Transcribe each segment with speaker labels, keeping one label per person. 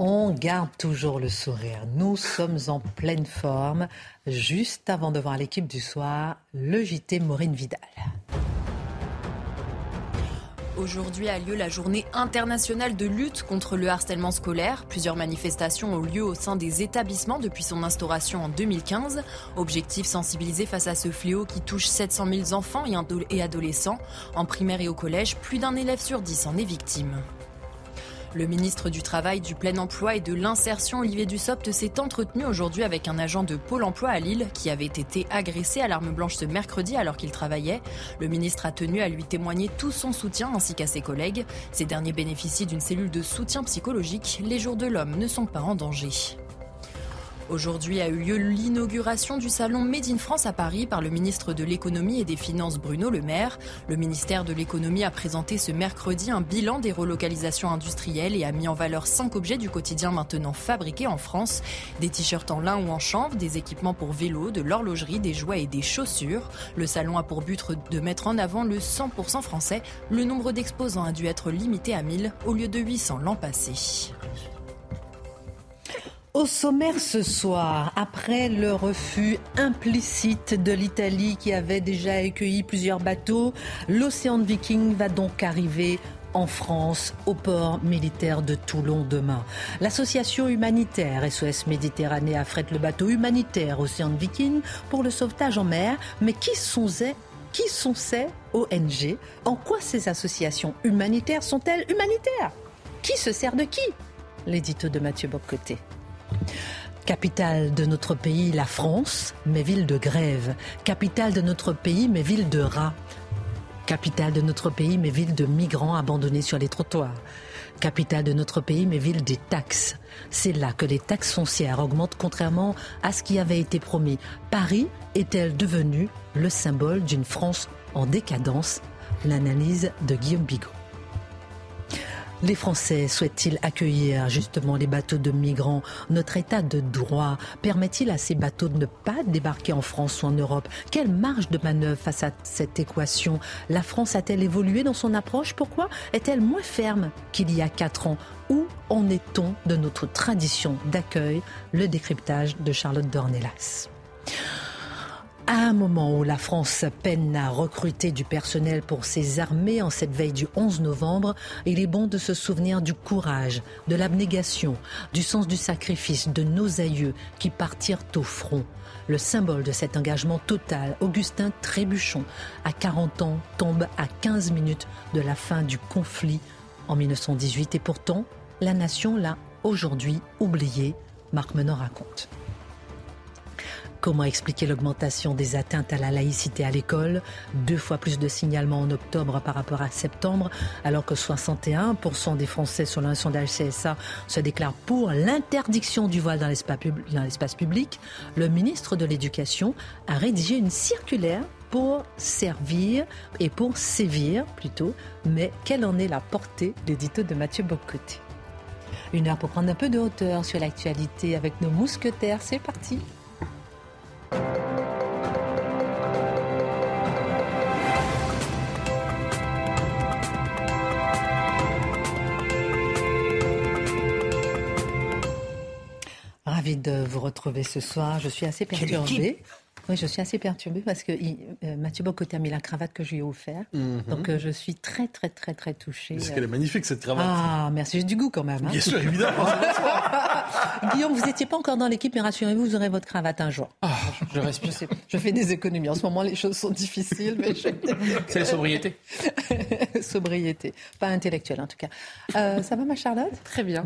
Speaker 1: On garde toujours le sourire. Nous sommes en pleine forme. Juste avant de voir l'équipe du soir, le JT Maureen Vidal.
Speaker 2: Aujourd'hui a lieu la journée internationale de lutte contre le harcèlement scolaire. Plusieurs manifestations ont lieu au sein des établissements depuis son instauration en 2015. Objectif sensibiliser face à ce fléau qui touche 700 000 enfants et adolescents. En primaire et au collège, plus d'un élève sur dix en est victime. Le ministre du Travail, du Plein Emploi et de l'Insertion, Olivier Dussopt, s'est entretenu aujourd'hui avec un agent de Pôle Emploi à Lille qui avait été agressé à l'arme blanche ce mercredi alors qu'il travaillait. Le ministre a tenu à lui témoigner tout son soutien ainsi qu'à ses collègues. Ces derniers bénéficient d'une cellule de soutien psychologique. Les jours de l'homme ne sont pas en danger. Aujourd'hui a eu lieu l'inauguration du salon Made in France à Paris par le ministre de l'économie et des finances Bruno Le Maire. Le ministère de l'économie a présenté ce mercredi un bilan des relocalisations industrielles et a mis en valeur cinq objets du quotidien maintenant fabriqués en France. Des t-shirts en lin ou en chanvre, des équipements pour vélo, de l'horlogerie, des jouets et des chaussures. Le salon a pour but de mettre en avant le 100% français. Le nombre d'exposants a dû être limité à 1000 au lieu de 800 l'an passé.
Speaker 1: Au sommaire ce soir, après le refus implicite de l'Italie qui avait déjà accueilli plusieurs bateaux, l'Océan Viking va donc arriver en France, au port militaire de Toulon demain. L'association humanitaire SOS Méditerranée affrète le bateau humanitaire Océan Viking pour le sauvetage en mer. Mais qui sont ces, qui sont ces ONG En quoi ces associations humanitaires sont-elles humanitaires? Qui se sert de qui? L'édito de Mathieu Bocoté. Capitale de notre pays, la France, mais ville de grève. Capitale de notre pays, mais ville de rats. Capitale de notre pays, mais ville de migrants abandonnés sur les trottoirs. Capitale de notre pays, mais ville des taxes. C'est là que les taxes foncières augmentent contrairement à ce qui avait été promis. Paris est-elle devenue le symbole d'une France en décadence? L'analyse de Guillaume Bigot. Les Français souhaitent-ils accueillir justement les bateaux de migrants? Notre état de droit permet-il à ces bateaux de ne pas débarquer en France ou en Europe? Quelle marge de manœuvre face à cette équation? La France a-t-elle évolué dans son approche? Pourquoi est-elle moins ferme qu'il y a quatre ans? Où en est-on de notre tradition d'accueil? Le décryptage de Charlotte Dornelas. À un moment où la France peine à recruter du personnel pour ses armées en cette veille du 11 novembre, il est bon de se souvenir du courage, de l'abnégation, du sens du sacrifice de nos aïeux qui partirent au front. Le symbole de cet engagement total, Augustin Trébuchon, à 40 ans, tombe à 15 minutes de la fin du conflit en 1918 et pourtant, la nation l'a aujourd'hui oublié, Marc Menon raconte. Comment expliquer l'augmentation des atteintes à la laïcité à l'école? Deux fois plus de signalements en octobre par rapport à septembre, alors que 61% des Français, selon un sondage CSA, se déclarent pour l'interdiction du voile dans l'espace public. Le ministre de l'Éducation a rédigé une circulaire pour servir et pour sévir plutôt. Mais quelle en est la portée? L'édito de Mathieu Bocoté. Une heure pour prendre un peu de hauteur sur l'actualité avec nos mousquetaires. C'est parti. Ravi de vous retrouver ce soir. Je suis assez perturbée. Oui, je suis assez perturbée parce que euh, Mathieu Bocoté a mis la cravate que je lui ai offerte. Mhm. Donc euh, je suis très, très, très, très touchée.
Speaker 3: Parce qu'elle est magnifique cette cravate.
Speaker 1: Ah, merci. J'ai du goût quand même. Hein.
Speaker 3: Bien sûr, évidemment.
Speaker 1: Guillaume, vous n'étiez pas encore dans l'équipe, mais rassurez-vous, vous aurez votre cravate un jour.
Speaker 3: Ah, je respire.
Speaker 1: Je, fais des économies. En ce moment, les choses sont difficiles. mais
Speaker 3: C'est la sobriété.
Speaker 1: sobriété. Pas intellectuelle, en tout cas. Euh, ça va, ma Charlotte?
Speaker 4: Très bien.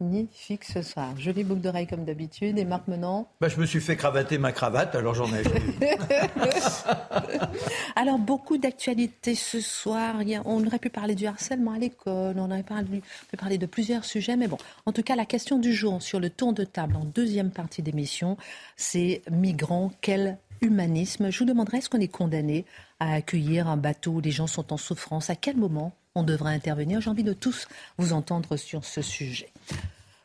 Speaker 1: Magnifique ce soir. Jolie boucle d'oreille comme d'habitude. Et Marc Menant
Speaker 5: bah, Je me suis fait cravater ma cravate, alors j'en ai
Speaker 1: Alors, beaucoup d'actualités ce soir. On aurait pu parler du harcèlement à l'école, on aurait pu parler de plusieurs sujets, mais bon, en tout cas, la question du jour sur le tour de table en deuxième partie d'émission, c'est migrants, quel humanisme? Je vous demanderai, est-ce qu'on est condamné à accueillir un bateau? Où les gens sont en souffrance. À quel moment on devrait intervenir? J'ai envie de tous vous entendre sur ce sujet.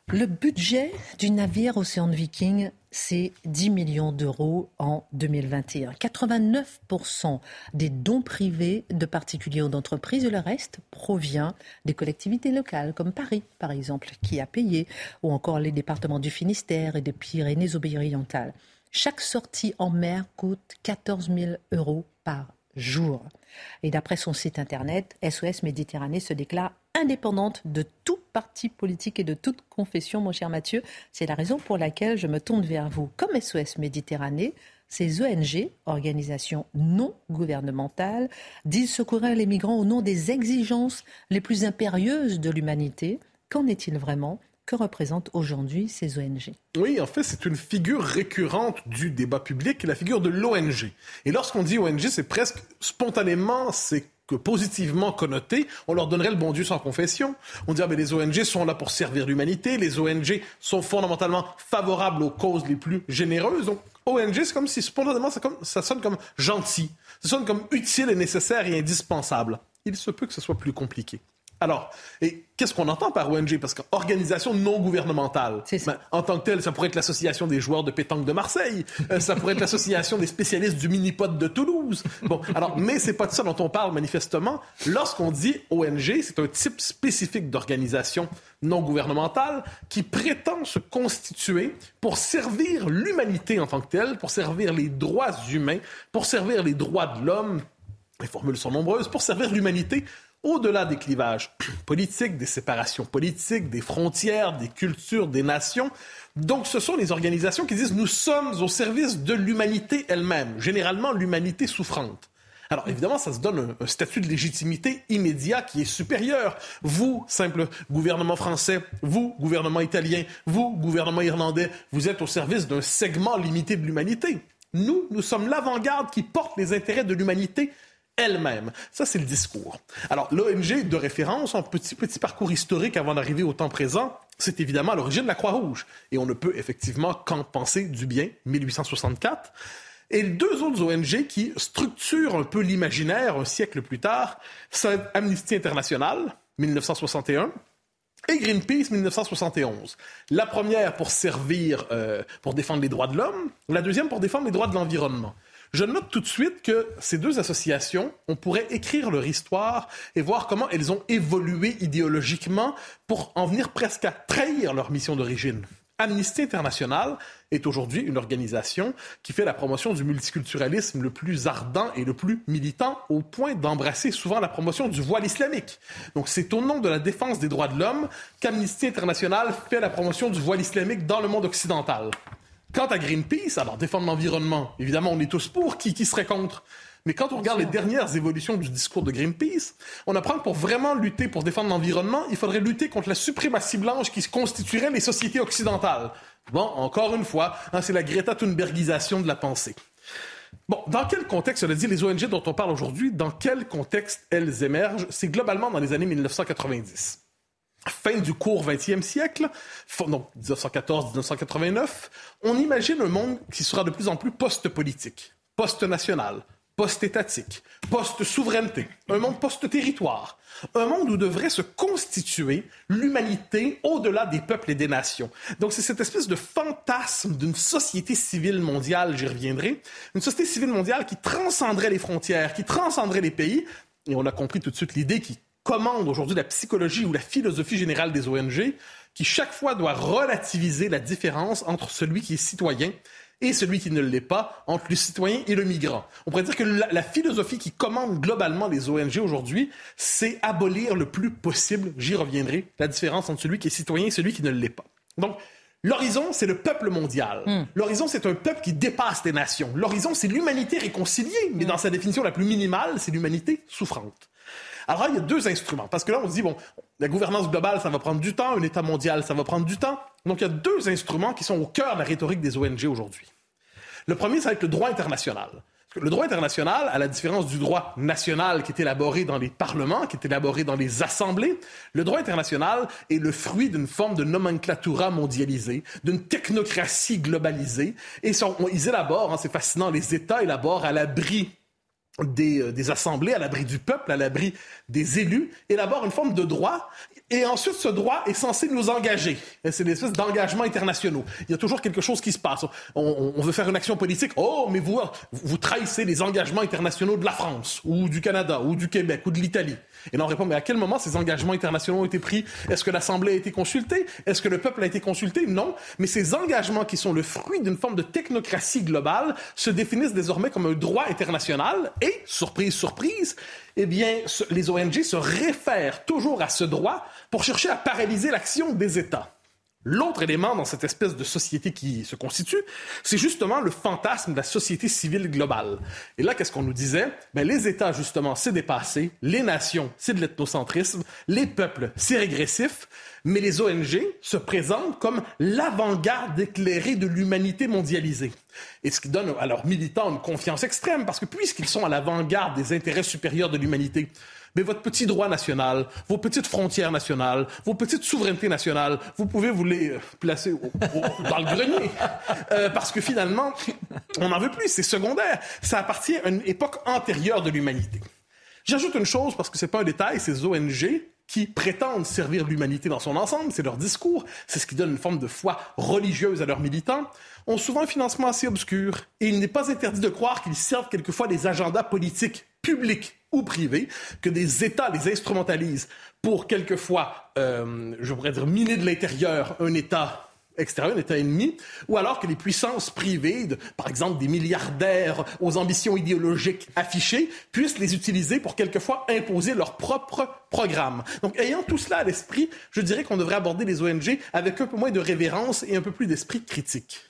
Speaker 1: Le budget du navire Océan Viking, c'est 10 millions d'euros en 2021. 89% des dons privés de particuliers ou d'entreprises le reste provient des collectivités locales, comme Paris, par exemple, qui a payé, ou encore les départements du Finistère et des Pyrénées-Orientales. Chaque sortie en mer coûte 14 000 euros par jour. Et d'après son site internet, SOS Méditerranée se déclare indépendante de tout parti politique et de toute confession, mon cher Mathieu. C'est la raison pour laquelle je me tourne vers vous. Comme SOS Méditerranée, ces ONG, organisations non gouvernementales, disent secourir les migrants au nom des exigences les plus impérieuses de l'humanité. Qu'en est-il vraiment? Que représentent aujourd'hui ces ONG
Speaker 4: Oui, en fait, c'est une figure récurrente du débat public, la figure de l'ONG. Et lorsqu'on dit ONG, c'est presque spontanément, c'est que positivement connoté, on leur donnerait le bon Dieu sans confession. On dirait, ah, les ONG sont là pour servir l'humanité, les ONG sont fondamentalement favorables aux causes les plus généreuses. Donc, ONG, c'est comme si spontanément, comme, ça sonne comme gentil, ça sonne comme utile et nécessaire et indispensable. Il se peut que ce soit plus compliqué. Alors, et qu'est-ce qu'on entend par ONG Parce qu'organisation non gouvernementale, ben, en tant que telle, ça pourrait être l'association des joueurs de pétanque de Marseille, euh, ça pourrait être l'association des spécialistes du mini-pot de Toulouse. Bon, alors, mais c'est pas de ça dont on parle manifestement. Lorsqu'on dit ONG, c'est un type spécifique d'organisation non gouvernementale qui prétend se constituer pour servir l'humanité en tant que telle, pour servir les droits humains, pour servir les droits de l'homme. Les formules sont nombreuses, pour servir l'humanité au-delà des clivages politiques, des séparations politiques, des frontières, des cultures, des nations. Donc ce sont les organisations qui disent nous sommes au service de l'humanité elle-même, généralement l'humanité souffrante. Alors évidemment, ça se donne un, statut de légitimité immédiat qui est supérieur. Vous, simple gouvernement français, vous, gouvernement italien, vous, gouvernement irlandais, vous êtes au service d'un segment limité de l'humanité. Nous, nous sommes l'avant-garde qui porte les intérêts de l'humanité elle-même. Ça, c'est le discours. Alors, l'ONG de référence, un petit, petit parcours historique avant d'arriver au temps présent, c'est évidemment à l'origine de la Croix-Rouge. Et on ne peut effectivement qu'en penser du bien, 1864. Et deux autres ONG qui structurent un peu l'imaginaire un siècle plus tard, c'est Amnesty International, 1961, et Greenpeace 1971. La première pour servir, euh, pour défendre les droits de l'homme, la deuxième pour défendre les droits de l'environnement. Je note tout de suite que ces deux associations, on pourrait écrire leur histoire et voir comment elles ont évolué idéologiquement pour en venir presque à trahir leur mission d'origine. Amnesty International est aujourd'hui une organisation qui fait la promotion du multiculturalisme le plus ardent et le plus militant au point d'embrasser souvent la promotion du voile islamique. Donc c'est au nom de la défense des droits de l'homme qu'Amnesty International fait la promotion du voile islamique dans le monde occidental. Quant à Greenpeace, alors défendre l'environnement, évidemment, on est tous pour. Qui, qui serait contre? Mais quand on regarde les dernières évolutions du discours de Greenpeace, on apprend que pour vraiment lutter pour défendre l'environnement, il faudrait lutter contre la suprématie blanche qui constituerait les sociétés occidentales. Bon, encore une fois, hein, c'est la Greta Thunbergisation de la pensée. Bon, dans quel contexte, cela dit, les ONG dont on parle aujourd'hui, dans quel contexte elles émergent? C'est globalement dans les années 1990 fin du court 20e siècle, donc 1914-1989, on imagine un monde qui sera de plus en plus post-politique, post-national, post-étatique, post-souveraineté, un monde post-territoire, un monde où devrait se constituer l'humanité au-delà des peuples et des nations. Donc c'est cette espèce de fantasme d'une société civile mondiale, j'y reviendrai, une société civile mondiale qui transcenderait les frontières, qui transcenderait les pays, et on a compris tout de suite l'idée qui commande aujourd'hui la psychologie ou la philosophie générale des ONG, qui chaque fois doit relativiser la différence entre celui qui est citoyen et celui qui ne l'est pas, entre le citoyen et le migrant. On pourrait dire que la, philosophie qui commande globalement les ONG aujourd'hui, c'est abolir le plus possible, j'y reviendrai, la différence entre celui qui est citoyen et celui qui ne l'est pas. Donc, L'horizon, c'est le peuple mondial. Hmm. L'horizon, c'est un peuple qui dépasse les nations. L'horizon, c'est l'humanité réconciliée, mais dans sa définition la plus minimale, c'est l'humanité souffrante. Alors il y a deux instruments. Parce que là, on se dit, bon, la gouvernance globale, ça va prendre du temps, un État mondial, ça va prendre du temps. Donc il y a deux instruments qui sont au cœur de la rhétorique des ONG aujourd'hui. Le premier, ça va être le droit international. Le droit international, à la différence du droit national qui est élaboré dans les parlements, qui est élaboré dans les assemblées, le droit international est le fruit d'une forme de nomenclatura mondialisée, d'une technocratie globalisée. Et ils élaborent, hein, c'est fascinant, les États élaborent à l'abri des, euh, des, assemblées, à l'abri du peuple, à l'abri des élus, élaborent une forme de droit et ensuite, ce droit est censé nous engager. C'est une espèce d'engagement internationaux. Il y a toujours quelque chose qui se passe. On, on, veut faire une action politique. Oh, mais vous, vous trahissez les engagements internationaux de la France, ou du Canada, ou du Québec, ou de l'Italie. Et là, on répond, mais à quel moment ces engagements internationaux ont été pris? Est-ce que l'Assemblée a été consultée? Est-ce que le peuple a été consulté? Non. Mais ces engagements qui sont le fruit d'une forme de technocratie globale se définissent désormais comme un droit international et, surprise, surprise, eh bien, les ONG se réfèrent toujours à ce droit pour chercher à paralyser l'action des États. L'autre élément dans cette espèce de société qui se constitue, c'est justement le fantasme de la société civile globale. Et là, qu'est-ce qu'on nous disait? Ben, les États, justement, c'est dépassé. Les nations, c'est de l'ethnocentrisme. Les peuples, c'est régressif. Mais les ONG se présentent comme l'avant-garde éclairée de l'humanité mondialisée. Et ce qui donne à leurs militants une confiance extrême, parce que puisqu'ils sont à l'avant-garde des intérêts supérieurs de l'humanité, mais votre petit droit national, vos petites frontières nationales, vos petites souverainetés nationales, vous pouvez vous les euh, placer dans le grenier. Euh, parce que finalement, on n'en veut plus, c'est secondaire. Ça appartient à une époque antérieure de l'humanité. J'ajoute une chose, parce que c'est pas un détail, ces ONG qui prétendent servir l'humanité dans son ensemble, c'est leur discours, c'est ce qui donne une forme de foi religieuse à leurs militants, ont souvent un financement assez obscur. Et il n'est pas interdit de croire qu'ils servent quelquefois des agendas politiques publics ou privés, que des États les instrumentalisent pour quelquefois, euh, je pourrais dire, miner de l'intérieur un État extérieur, un État ennemi, ou alors que les puissances privées, par exemple des milliardaires aux ambitions idéologiques affichées, puissent les utiliser pour quelquefois imposer leur propre programme. Donc, ayant tout cela à l'esprit, je dirais qu'on devrait aborder les ONG avec un peu moins de révérence et un peu plus d'esprit critique.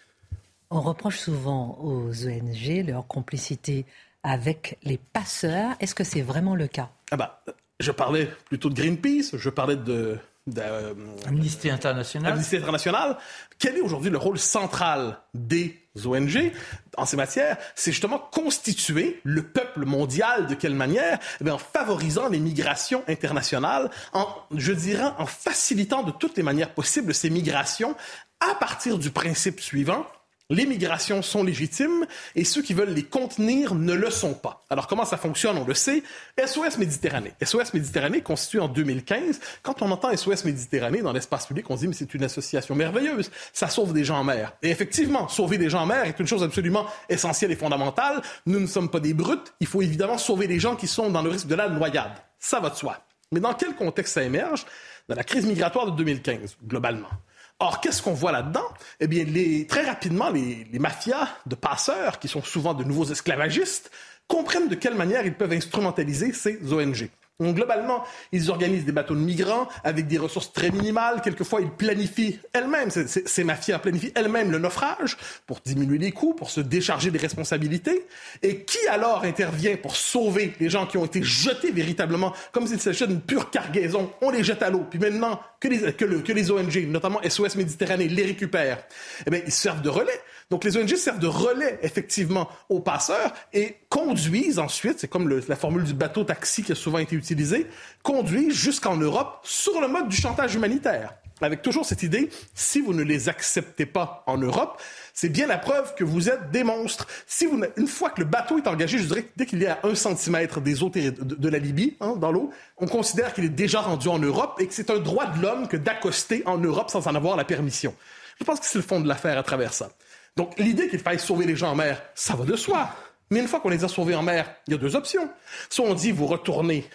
Speaker 1: On reproche souvent aux ONG leur complicité avec les passeurs. Est-ce que c'est vraiment le cas?
Speaker 4: Ah bah, Je parlais plutôt de Greenpeace, je parlais de...
Speaker 3: Euh, Amnesty International.
Speaker 4: Amnesty International. Quel est aujourd'hui le rôle central des ONG en ces matières, c'est justement constituer le peuple mondial de quelle manière? Eh En favorisant les migrations internationales, en, je dirais, en facilitant de toutes les manières possibles ces migrations à partir du principe suivant les migrations sont légitimes et ceux qui veulent les contenir ne le sont pas. Alors comment ça fonctionne On le sait. SOS Méditerranée. SOS Méditerranée constitué en 2015. Quand on entend SOS Méditerranée dans l'espace public, on se dit mais c'est une association merveilleuse. Ça sauve des gens en mer. Et effectivement, sauver des gens en mer est une chose absolument essentielle et fondamentale. Nous ne sommes pas des brutes. Il faut évidemment sauver les gens qui sont dans le risque de la noyade. Ça va de soi. Mais dans quel contexte ça émerge? Dans la crise migratoire de 2015, globalement. Or, qu'est-ce qu'on voit là-dedans? Eh bien, très rapidement, les, les mafias de passeurs, qui sont souvent de nouveaux esclavagistes, comprennent de quelle manière ils peuvent instrumentaliser ces ONG. Donc, globalement, ils organisent des bateaux de migrants avec des ressources très minimales. Quelquefois, ils planifient elles-mêmes, ces, mafias planifient elles-mêmes le naufrage pour diminuer les coûts, pour se décharger des responsabilités. Et qui alors intervient pour sauver les gens qui ont été jetés véritablement, comme s'il s'agissait d'une pure cargaison? On les jette à l'eau. Puis maintenant, que les, que, les ONG, notamment SOS Méditerranée, les récupèrent, eh bien, ils servent de relais. Donc les ONG servent de relais effectivement aux passeurs et conduisent ensuite, c'est comme la formule du bateau-taxi qui a souvent été utilisée, conduisent jusqu'en Europe sur le mode du chantage humanitaire. Avec toujours cette idée, si vous ne les acceptez pas en Europe, c'est bien la preuve que vous êtes des monstres. Si vous, une fois que le bateau est engagé, je dirais que dès qu'il est à un centimètre des eaux de, la Libye, hein, dans l'eau, on considère qu'il est déjà rendu en Europe et que c'est un droit de l'homme que d'accoster en Europe sans en avoir la permission. Je pense que c'est le fond de l'affaire à travers ça. Donc, l'idée qu'il faille sauver les gens en mer, ça va de soi. Mais une fois qu'on les a sauvés en mer, il y a deux options. Soit on dit vous retournez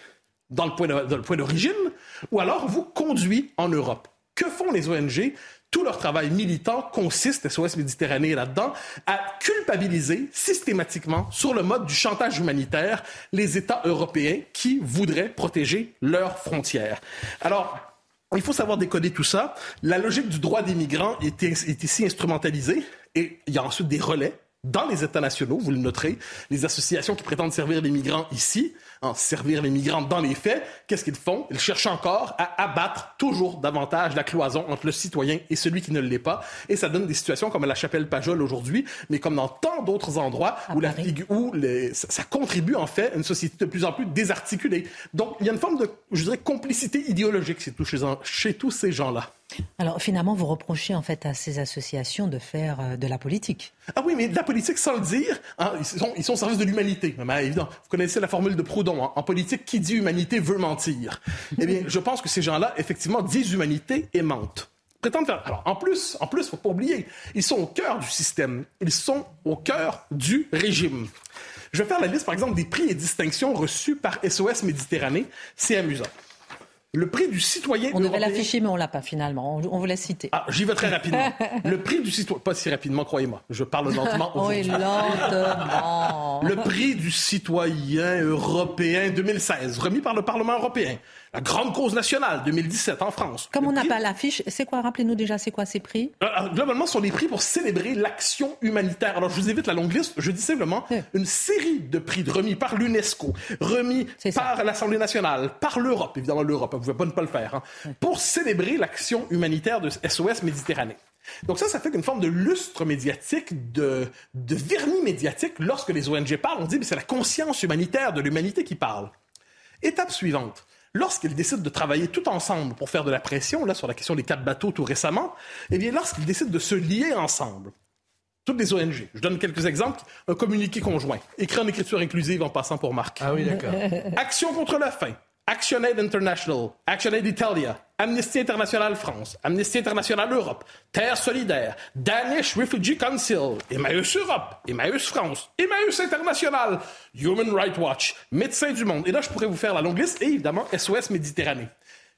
Speaker 4: dans le point d'origine, ou alors vous conduit en Europe. Que font les ONG tout leur travail militant consiste, SOS Méditerranée là-dedans, à culpabiliser systématiquement sur le mode du chantage humanitaire les États européens qui voudraient protéger leurs frontières. Alors, il faut savoir décoder tout ça. La logique du droit des migrants est, est ici instrumentalisée et il y a ensuite des relais dans les États nationaux, vous le noterez, les associations qui prétendent servir les migrants ici, en servir les migrants dans les faits, qu'est-ce qu'ils font? Ils cherchent encore à abattre toujours davantage la cloison entre le citoyen et celui qui ne l'est pas. Et ça donne des situations comme à la chapelle Pajol aujourd'hui, mais comme dans tant d'autres endroits où, la, où les, ça, contribue en fait à une société de plus en plus désarticulée. Donc il y a une forme de, je dirais, complicité idéologique chez tous ces gens-là.
Speaker 1: Alors finalement, vous reprochez en fait à ces associations de faire euh, de la politique.
Speaker 4: Ah oui, mais de la politique sans le dire, hein, ils, sont, ils, sont, au service de l'humanité. évidemment, vous connaissez la formule de Proudhon. Hein. en politique, qui dit humanité veut mentir. eh bien, je pense que ces gens-là, effectivement, disent humanité et mentent. Prétendent faire. Alors, en plus, en plus, faut pas oublier, ils sont au cœur du système. Ils sont au cœur du régime. Je vais faire la liste, par exemple, des prix et distinctions reçus par SOS Méditerranée. C'est amusant le prix du citoyen
Speaker 1: On devait l'afficher, mais on l'a pas finalement. On, vous l'a cité.
Speaker 4: Ah, j'y vais très rapidement. le prix du citoyen, pas si rapidement, croyez-moi. Je parle lentement
Speaker 1: Oui, lentement.
Speaker 4: le prix du citoyen européen 2016, remis par le Parlement européen la grande cause nationale 2017 en France.
Speaker 1: Comme on n'a pas l'affiche, c'est quoi? Rappelez-nous déjà, c'est quoi ces prix?
Speaker 4: Euh, euh, Globalement, ce sont des prix pour célébrer l'action humanitaire. Alors, je vous évite la longue liste. Je dis simplement une série de prix remis par l'UNESCO, remis par l'Assemblée nationale, par l'Europe, évidemment l'Europe, vous ne pouvez pas ne pas le faire, hein, pour célébrer l'action humanitaire de SOS Méditerranée. Donc ça, ça fait une forme de lustre médiatique, de, de vernis médiatique. Lorsque les ONG parlent, on dit que c'est la conscience humanitaire de l'humanité qui parle. Étape suivante lorsqu'ils décident de travailler tout ensemble pour faire de la pression, là, sur la question des quatre bateaux tout récemment, eh bien, lorsqu'ils décident de se lier ensemble, toutes les ONG. Je donne quelques exemples. Un communiqué conjoint, écrit en écriture inclusive en passant pour Marc.
Speaker 3: Ah oui, d'accord.
Speaker 4: Action contre la faim, ActionAid International, ActionAid Italia, Amnesty International France, Amnesty International Europe, Terre Solidaire, Danish Refugee Council, Emmaüs Europe, Emmaüs France, Emmaüs International, Human Rights Watch, Médecins du Monde. Et là, je pourrais vous faire la longue liste évidemment SOS Méditerranée.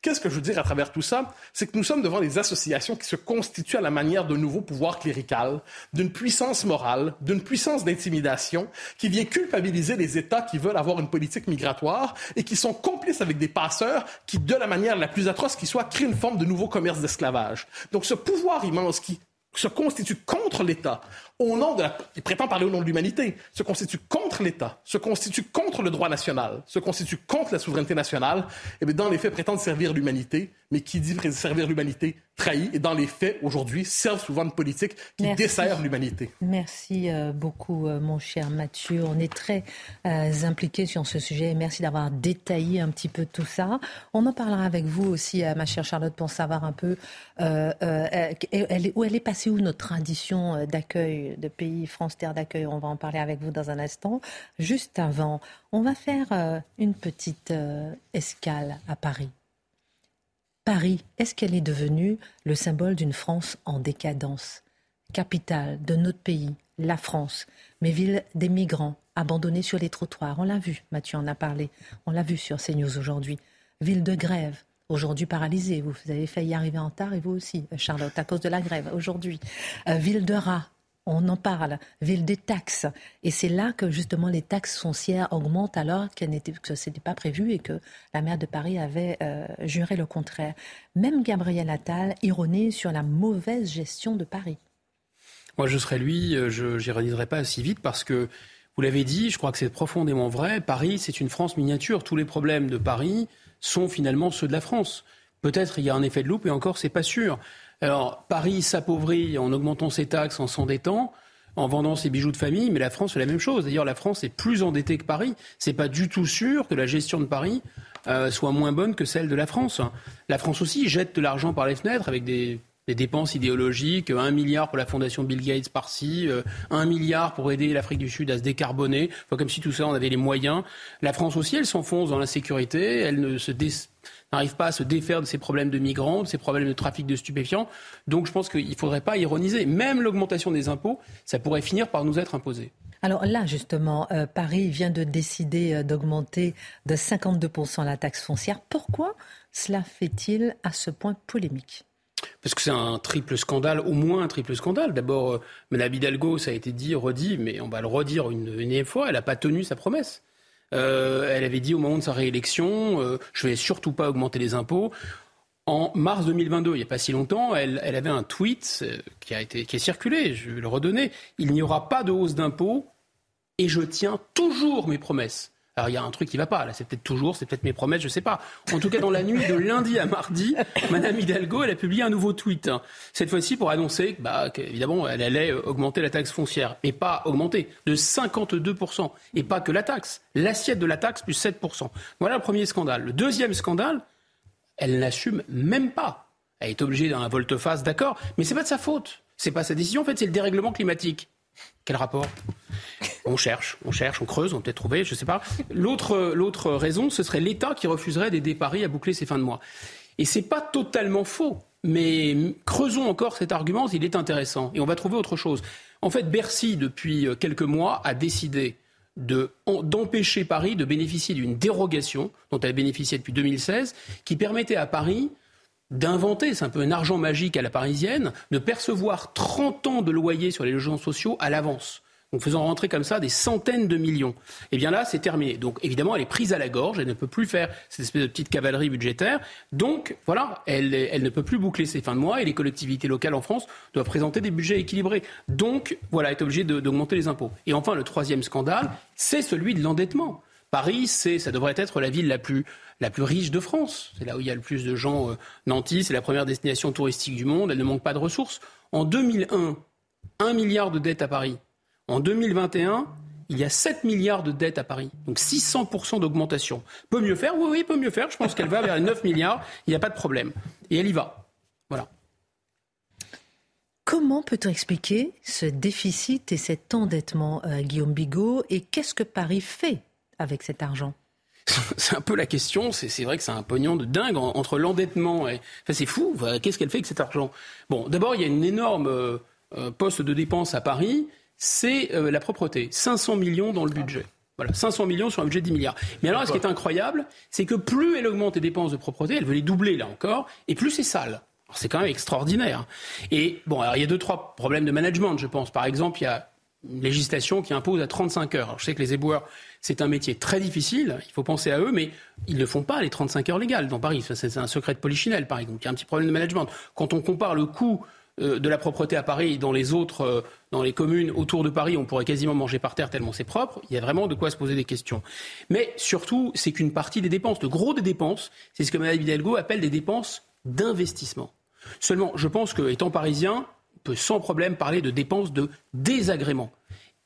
Speaker 4: Qu'est-ce que je veux dire à travers tout ça? C'est que nous sommes devant des associations qui se constituent à la manière de nouveaux pouvoirs clérical, d'une puissance morale, d'une puissance d'intimidation, qui vient culpabiliser les États qui veulent avoir une politique migratoire et qui sont complices avec des passeurs qui, de la manière la plus atroce qui soit, créent une forme de nouveau commerce d'esclavage. Donc ce pouvoir immense qui se constitue contre l'État, au nom de la... il prétend parler au nom de l'humanité, se constitue contre l'État, se constitue contre le droit national, se constitue contre la souveraineté nationale, et bien dans les faits prétendent servir l'humanité, mais qui dit servir l'humanité trahit, et dans les faits, aujourd'hui, servent souvent de politique qui dessert l'humanité.
Speaker 1: Merci euh, beaucoup, euh, mon cher Mathieu. On est très euh, impliqués sur ce sujet. Merci d'avoir détaillé un petit peu tout ça. On en parlera avec vous aussi, ma chère Charlotte, pour savoir un peu elle, où elle est passée, où notre tradition d'accueil de pays France Terre d'accueil. On va en parler avec vous dans un instant. Juste avant, on va faire une petite escale à Paris. Paris, est-ce qu'elle est devenue le symbole d'une France en décadence? Capitale de notre pays, la France, mais ville des migrants, abandonnés sur les trottoirs. On l'a vu, Mathieu en a parlé, on l'a vu sur CNews aujourd'hui. Ville de grève, aujourd'hui paralysée. Vous avez failli arriver en retard et vous aussi, Charlotte, à cause de la grève aujourd'hui. Euh, ville de rats, on en parle, ville des taxes. Et c'est là que justement les taxes foncières augmentent alors que ce n'était pas prévu et que la maire de Paris avait euh, juré le contraire. Même Gabriel Attal ironie sur la mauvaise gestion de Paris.
Speaker 5: Moi, je serais lui, euh, je n'irai pas si vite parce que, vous l'avez dit, je crois que c'est profondément vrai. Paris, c'est une France miniature. Tous les problèmes de Paris sont finalement ceux de la France. Peut-être il y a un effet de loupe et encore, c'est pas sûr. Alors, Paris s'appauvrit en augmentant ses taxes, en s'endettant, en vendant ses bijoux de famille, mais la France fait la même chose. D'ailleurs, la France est plus endettée que Paris. C'est pas du tout sûr que la gestion de Paris euh, soit moins bonne que celle de la France. La France aussi jette de l'argent par les fenêtres avec des, dépenses idéologiques, un milliard pour la fondation Bill Gates par-ci, euh, un milliard pour aider l'Afrique du Sud à se décarboner, comme si tout ça on avait les moyens. La France aussi, elle s'enfonce dans l'insécurité, elle ne se n'arrive pas à se défaire de ces problèmes de migrants, de ces problèmes de trafic de stupéfiants. Donc je pense qu'il ne faudrait pas ironiser. Même l'augmentation des impôts, ça pourrait finir par nous être imposé.
Speaker 1: Alors là, justement, euh, Paris vient de décider euh, d'augmenter de 52% la taxe foncière. Pourquoi cela fait-il à ce point polémique?
Speaker 5: Parce que c'est un triple scandale, au moins un triple scandale. D'abord, euh, Mme Hidalgo, ça a été dit, redit, mais on va le redire une, une énième fois, elle n'a pas tenu sa promesse. Euh, elle avait dit au moment de sa réélection, euh, je vais surtout pas augmenter les impôts. En mars 2022, il n'y a pas si longtemps, elle, avait un tweet euh, qui a été qui est circulé, je vais le redonner. Il n'y aura pas de hausse d'impôts et je tiens toujours mes promesses. Alors il y a un truc qui ne va pas. Là, c'est peut-être toujours, c'est peut-être mes promesses, je ne sais pas. En tout cas, dans la nuit de lundi à mardi, Madame Hidalgo, elle a publié un nouveau tweet. Hein. Cette fois-ci pour annoncer bah, qu'évidemment, elle allait augmenter la taxe foncière, mais pas augmenter de 52 et pas que la taxe, l'assiette de la taxe plus 7 Voilà le premier scandale. Le deuxième scandale, elle n'assume même pas. Elle est obligée d'un volte-face, d'accord, mais c'est pas de sa faute. C'est pas sa décision. En fait, c'est le dérèglement climatique. Quel rapport On cherche, on cherche, on creuse, on peut peut-être trouver, je ne sais pas. L'autre raison, ce serait l'État qui refuserait d'aider Paris à boucler ses fins de mois. Et c'est pas totalement faux, mais creusons encore cet argument, il est intéressant. Et on va trouver autre chose. En fait, Bercy, depuis euh, quelques mois, a décidé d'empêcher Paris de bénéficier d'une dérogation dont elle bénéficiait depuis 2016, qui permettait à Paris d'inventer, c'est un peu un argent magique à la parisienne, de percevoir 30 ans de loyer sur les logements sociaux à l'avance. Donc faisant rentrer comme ça des centaines de millions. Et eh bien là, c'est terminé. Donc évidemment, elle est prise à la gorge, elle ne peut plus faire cette espèce de petite cavalerie budgétaire. Donc voilà, elle, elle ne peut plus boucler ses fins de mois et les collectivités locales en France doivent présenter des budgets équilibrés. Donc voilà, elle est obligée d'augmenter les impôts. Et enfin, le troisième scandale, c'est celui de l'endettement. Paris, c'est, ça devrait être la ville la plus, riche de France. C'est là où il y a le plus de gens euh, nantis. C'est la première destination touristique du monde. Elle ne manque pas de ressources. En 2001, 1 milliard de dettes à Paris. En 2021, il y a 7 milliards de dettes à Paris. Donc 600% d'augmentation. Peut mieux faire? Oui, oui, peut mieux faire. Je pense qu'elle va vers les 9 milliards. Il n'y a pas de problème. Et elle y va. Voilà.
Speaker 1: Comment peut-on expliquer ce déficit et cet endettement, euh, Guillaume Bigot? Et qu'est-ce que Paris fait avec cet argent
Speaker 5: c'est un peu la question. C'est vrai que c'est un pognon de dingue entre l'endettement et. Enfin, c'est fou. Qu'est-ce qu'elle fait avec cet argent? Bon, d'abord, il y a une énorme euh, euh, poste de dépense à Paris. C'est euh, la propreté. 500 millions dans le budget. Voilà, 500 millions sur un budget de 10 milliards. Mais alors, ce qui est incroyable, c'est que plus elle augmente les dépenses de propreté, elle veut les doubler là encore, et plus c'est sale. C'est quand même extraordinaire. Et bon, alors il y a deux, trois problèmes de management, je pense. Par exemple, il y a une législation qui impose à 35 heures. Alors, je sais que les éboueurs c'est un métier très difficile, il faut penser à eux, mais ils ne font pas les 35 heures légales dans Paris. C'est un secret de polichinelle, par exemple. Il y a un petit problème de management. Quand on compare le coût euh, de la propreté à Paris dans les autres, euh, dans les communes autour de Paris, on pourrait quasiment manger par terre tellement c'est propre. Il y a vraiment de quoi se poser des questions. Mais surtout, c'est qu'une partie des dépenses, le gros des dépenses, c'est ce que Mme Hidalgo appelle des dépenses d'investissement. Seulement, je pense qu'étant parisien, on peut sans problème parler de dépenses de désagrément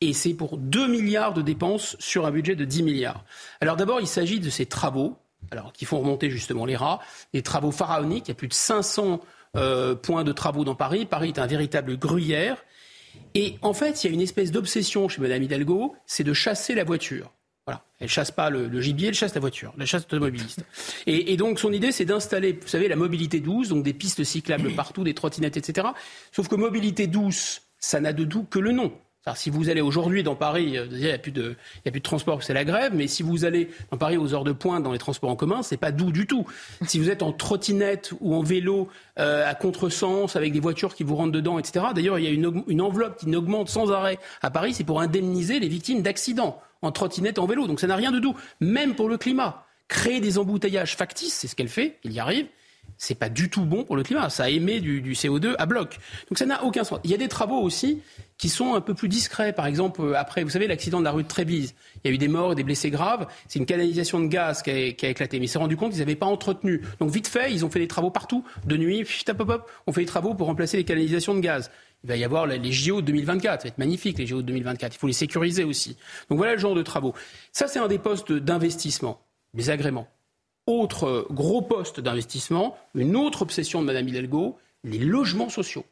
Speaker 5: et c'est pour 2 milliards de dépenses sur un budget de 10 milliards. Alors d'abord, il s'agit de ces travaux, alors qui font remonter justement les rats, des travaux pharaoniques. Il y a plus de 500 euh, points de travaux dans Paris. Paris est un véritable gruyère. Et en fait, il y a une espèce d'obsession chez Mme Hidalgo, c'est de chasser la voiture. Voilà. Elle chasse pas le, gibier, elle chasse la voiture, la chasse automobiliste. Et, et donc son idée, c'est d'installer, vous savez, la mobilité douce, donc des pistes cyclables partout, des trottinettes, etc. Sauf que mobilité douce, ça n'a de doux que le nom si vous allez aujourd'hui dans Paris, euh, il n'y a, plus de, transport, c'est la grève, mais si vous allez dans Paris aux heures de pointe dans les transports en commun, c'est pas doux du tout. Si vous êtes en trottinette ou en vélo euh, à contresens, avec des voitures qui vous rentrent dedans, etc. D'ailleurs, il y a une, une enveloppe qui augmente sans arrêt à Paris, c'est pour indemniser les victimes d'accidents en trottinette, en vélo. Donc ça n'a rien de doux, même pour le climat. Créer des embouteillages factices, c'est ce qu'elle fait, il y arrive c'est pas du tout bon pour le climat. Ça émet du, du CO2 à bloc. Donc ça n'a aucun sens. Il y a des travaux aussi qui sont un peu plus discrets. Par exemple, euh, après, vous savez, l'accident de la rue de Trébise, il y a eu des morts et des blessés graves. C'est une canalisation de gaz qui a, éclaté. Mais ils s'est rendu compte qu'ils n'avaient pas entretenu. Donc vite fait, ils ont fait des travaux partout. De nuit, on fait des travaux pour remplacer les canalisations de gaz. Il va y avoir les JO 2024. Ça va être magnifique, les JO 2024. Il faut les sécuriser aussi. Donc voilà le genre de travaux. Ça, c'est un des postes d'investissement, des agréments. Autre gros poste d'investissement, une autre obsession de Mme Hidalgo, les logements sociaux.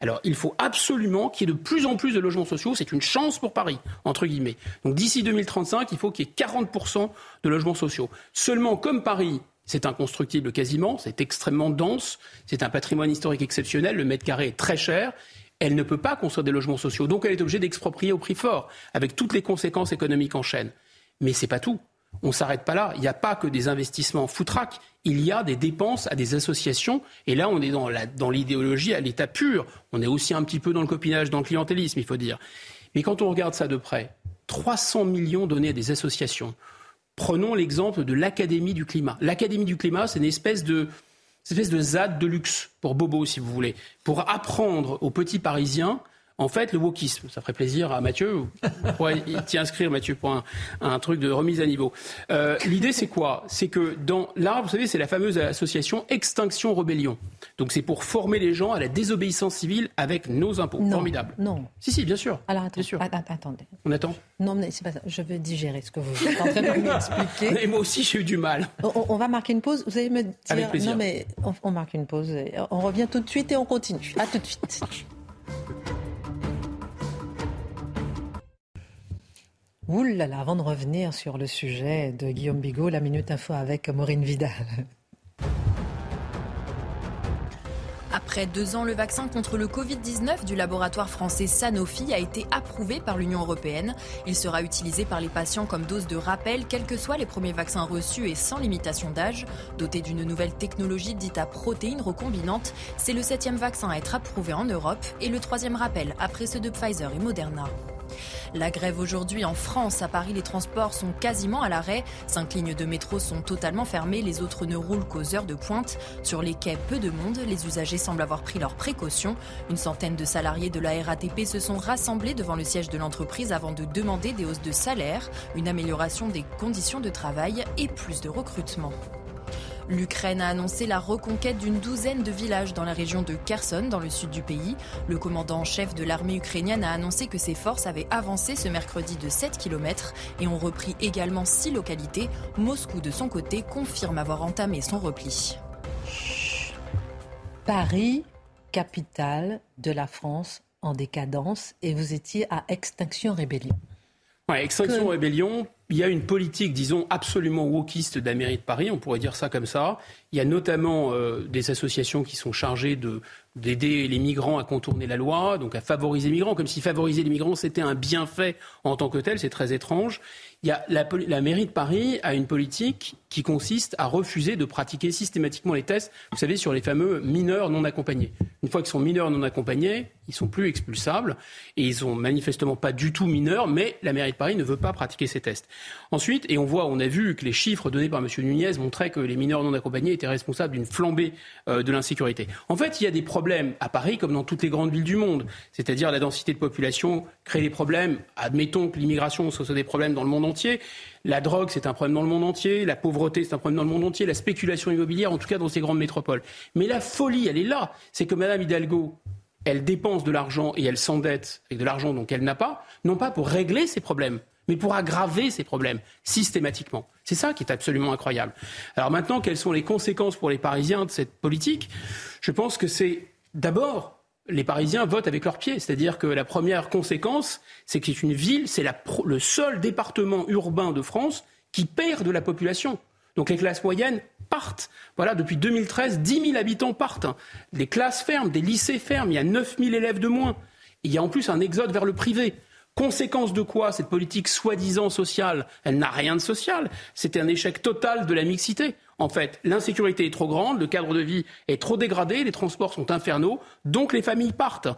Speaker 5: Alors, il faut absolument qu'il y ait de plus en plus de logements sociaux. C'est une chance pour Paris, entre guillemets. Donc, d'ici 2035, il faut qu'il y ait 40% de logements sociaux. Seulement, comme Paris, c'est inconstructible quasiment, c'est extrêmement dense, c'est un patrimoine historique exceptionnel, le mètre carré est très cher. Elle ne peut pas construire des logements sociaux. Donc, elle est obligée d'exproprier au prix fort, avec toutes les conséquences économiques en chaîne. Mais c'est pas tout on ne s'arrête pas là. Il n'y a pas que des investissements foutraques. Il y a des dépenses à des associations. Et là, on est dans, l'idéologie à l'état pur. On est aussi un petit peu dans le copinage, dans le clientélisme, il faut dire. Mais quand on regarde ça de près, 300 millions donnés à des associations. Prenons l'exemple de l'Académie du climat. L'Académie du climat, c'est une espèce de, espèce de ZAD de luxe pour Bobo, si vous voulez, pour apprendre aux petits Parisiens en fait, le wokisme, ça ferait plaisir à Mathieu. Pourrait t'y inscrire, Mathieu, pour un, truc de remise à niveau. Euh, l'idée, c'est quoi? C'est que dans là, vous savez, c'est la fameuse association Extinction Rébellion. Donc, c'est pour former les gens à la désobéissance civile avec nos impôts. Formidable.
Speaker 1: Non.
Speaker 5: Si, si, bien sûr.
Speaker 1: Alors, bien sûr. attendez.
Speaker 5: On attend
Speaker 1: Non, mais c'est pas ça. Je veux digérer ce que vous êtes en train de m'expliquer.
Speaker 5: Et moi aussi, j'ai eu du mal.
Speaker 1: On, va marquer une pause. Vous allez me dire.
Speaker 5: Avec plaisir.
Speaker 1: Non, mais on, on marque une pause. On revient tout de suite et on continue. À tout de suite. Ouh là là, avant de revenir sur le sujet de Guillaume Bigot, la Minute Info avec Maureen Vidal.
Speaker 2: Après deux ans, le vaccin contre le Covid-19 du laboratoire français Sanofi a été approuvé par l'Union européenne. Il sera utilisé par les patients comme dose de rappel, quels que soient les premiers vaccins reçus et sans limitation d'âge. Doté d'une nouvelle technologie dite à protéines recombinantes, c'est le septième vaccin à être approuvé en Europe et le troisième rappel après ceux de Pfizer et Moderna. La grève aujourd'hui en France. À Paris, les transports sont quasiment à l'arrêt. Cinq lignes de métro sont totalement fermées. Les autres ne roulent qu'aux heures de pointe. Sur les quais, peu de monde. Les usagers semblent avoir pris leurs précautions. Une centaine de salariés de la RATP se sont rassemblés devant le siège de l'entreprise avant de demander des hausses de salaire, une amélioration des conditions de travail et plus de recrutement. L'Ukraine a annoncé la reconquête d'une douzaine de villages dans la région de Kherson, dans le sud du pays. Le commandant en chef de l'armée ukrainienne a annoncé que ses forces avaient avancé ce mercredi de 7 km et ont repris également six localités. Moscou, de son côté, confirme avoir entamé son repli.
Speaker 1: Paris, capitale de la France en décadence, et vous étiez à Extinction Rébellion.
Speaker 5: Ouais, Extinction Rébellion, il y a une politique, disons, absolument wokiste de la mairie de Paris, on pourrait dire ça comme ça. Il y a notamment euh, des associations qui sont chargées d'aider les migrants à contourner la loi, donc à favoriser les migrants, comme si favoriser les migrants c'était un bienfait en tant que tel, c'est très étrange. Y a la, la, mairie de Paris a une politique qui consiste à refuser de pratiquer systématiquement les tests, vous savez, sur les fameux mineurs non accompagnés. Une fois qu'ils sont mineurs non accompagnés, ils sont plus expulsables et ils sont manifestement pas du tout mineurs, mais la mairie de Paris ne veut pas pratiquer ces tests. Ensuite, et on voit, on a vu que les chiffres donnés par M. Nunez montraient que les mineurs non accompagnés étaient responsables d'une flambée euh, de l'insécurité. En fait, il y a des problèmes à Paris comme dans toutes les grandes villes du monde, c'est-à-dire la densité de population crée des problèmes. Admettons que l'immigration soit des problèmes dans le monde entier. La drogue, c'est un problème dans le monde entier. La pauvreté, c'est un problème dans le monde entier. La spéculation immobilière, en tout cas dans ces grandes métropoles. Mais la folie, elle est là. C'est que Mme Hidalgo, elle dépense de l'argent et elle s'endette avec de l'argent dont elle n'a pas, non pas pour régler ces problèmes, mais pour aggraver ces problèmes systématiquement. C'est ça qui est absolument incroyable. Alors maintenant, quelles sont les conséquences pour les Parisiens de cette politique? Je pense que c'est d'abord les Parisiens votent avec leurs pieds. C'est-à-dire que la première conséquence, c'est que c'est une ville, c'est le seul département urbain de France qui perd de la population. Donc les classes moyennes partent. Voilà, depuis 2013, 10 000 habitants partent. Les classes ferment, des lycées ferment, il y a 9 000 élèves de moins. Il y a en plus un exode vers le privé. Conséquence de quoi cette politique soi-disant sociale Elle n'a rien de social. C'est un échec total de la mixité. En fait, l'insécurité est trop grande, le cadre de vie est trop dégradé, les transports sont infernaux, donc les familles partent.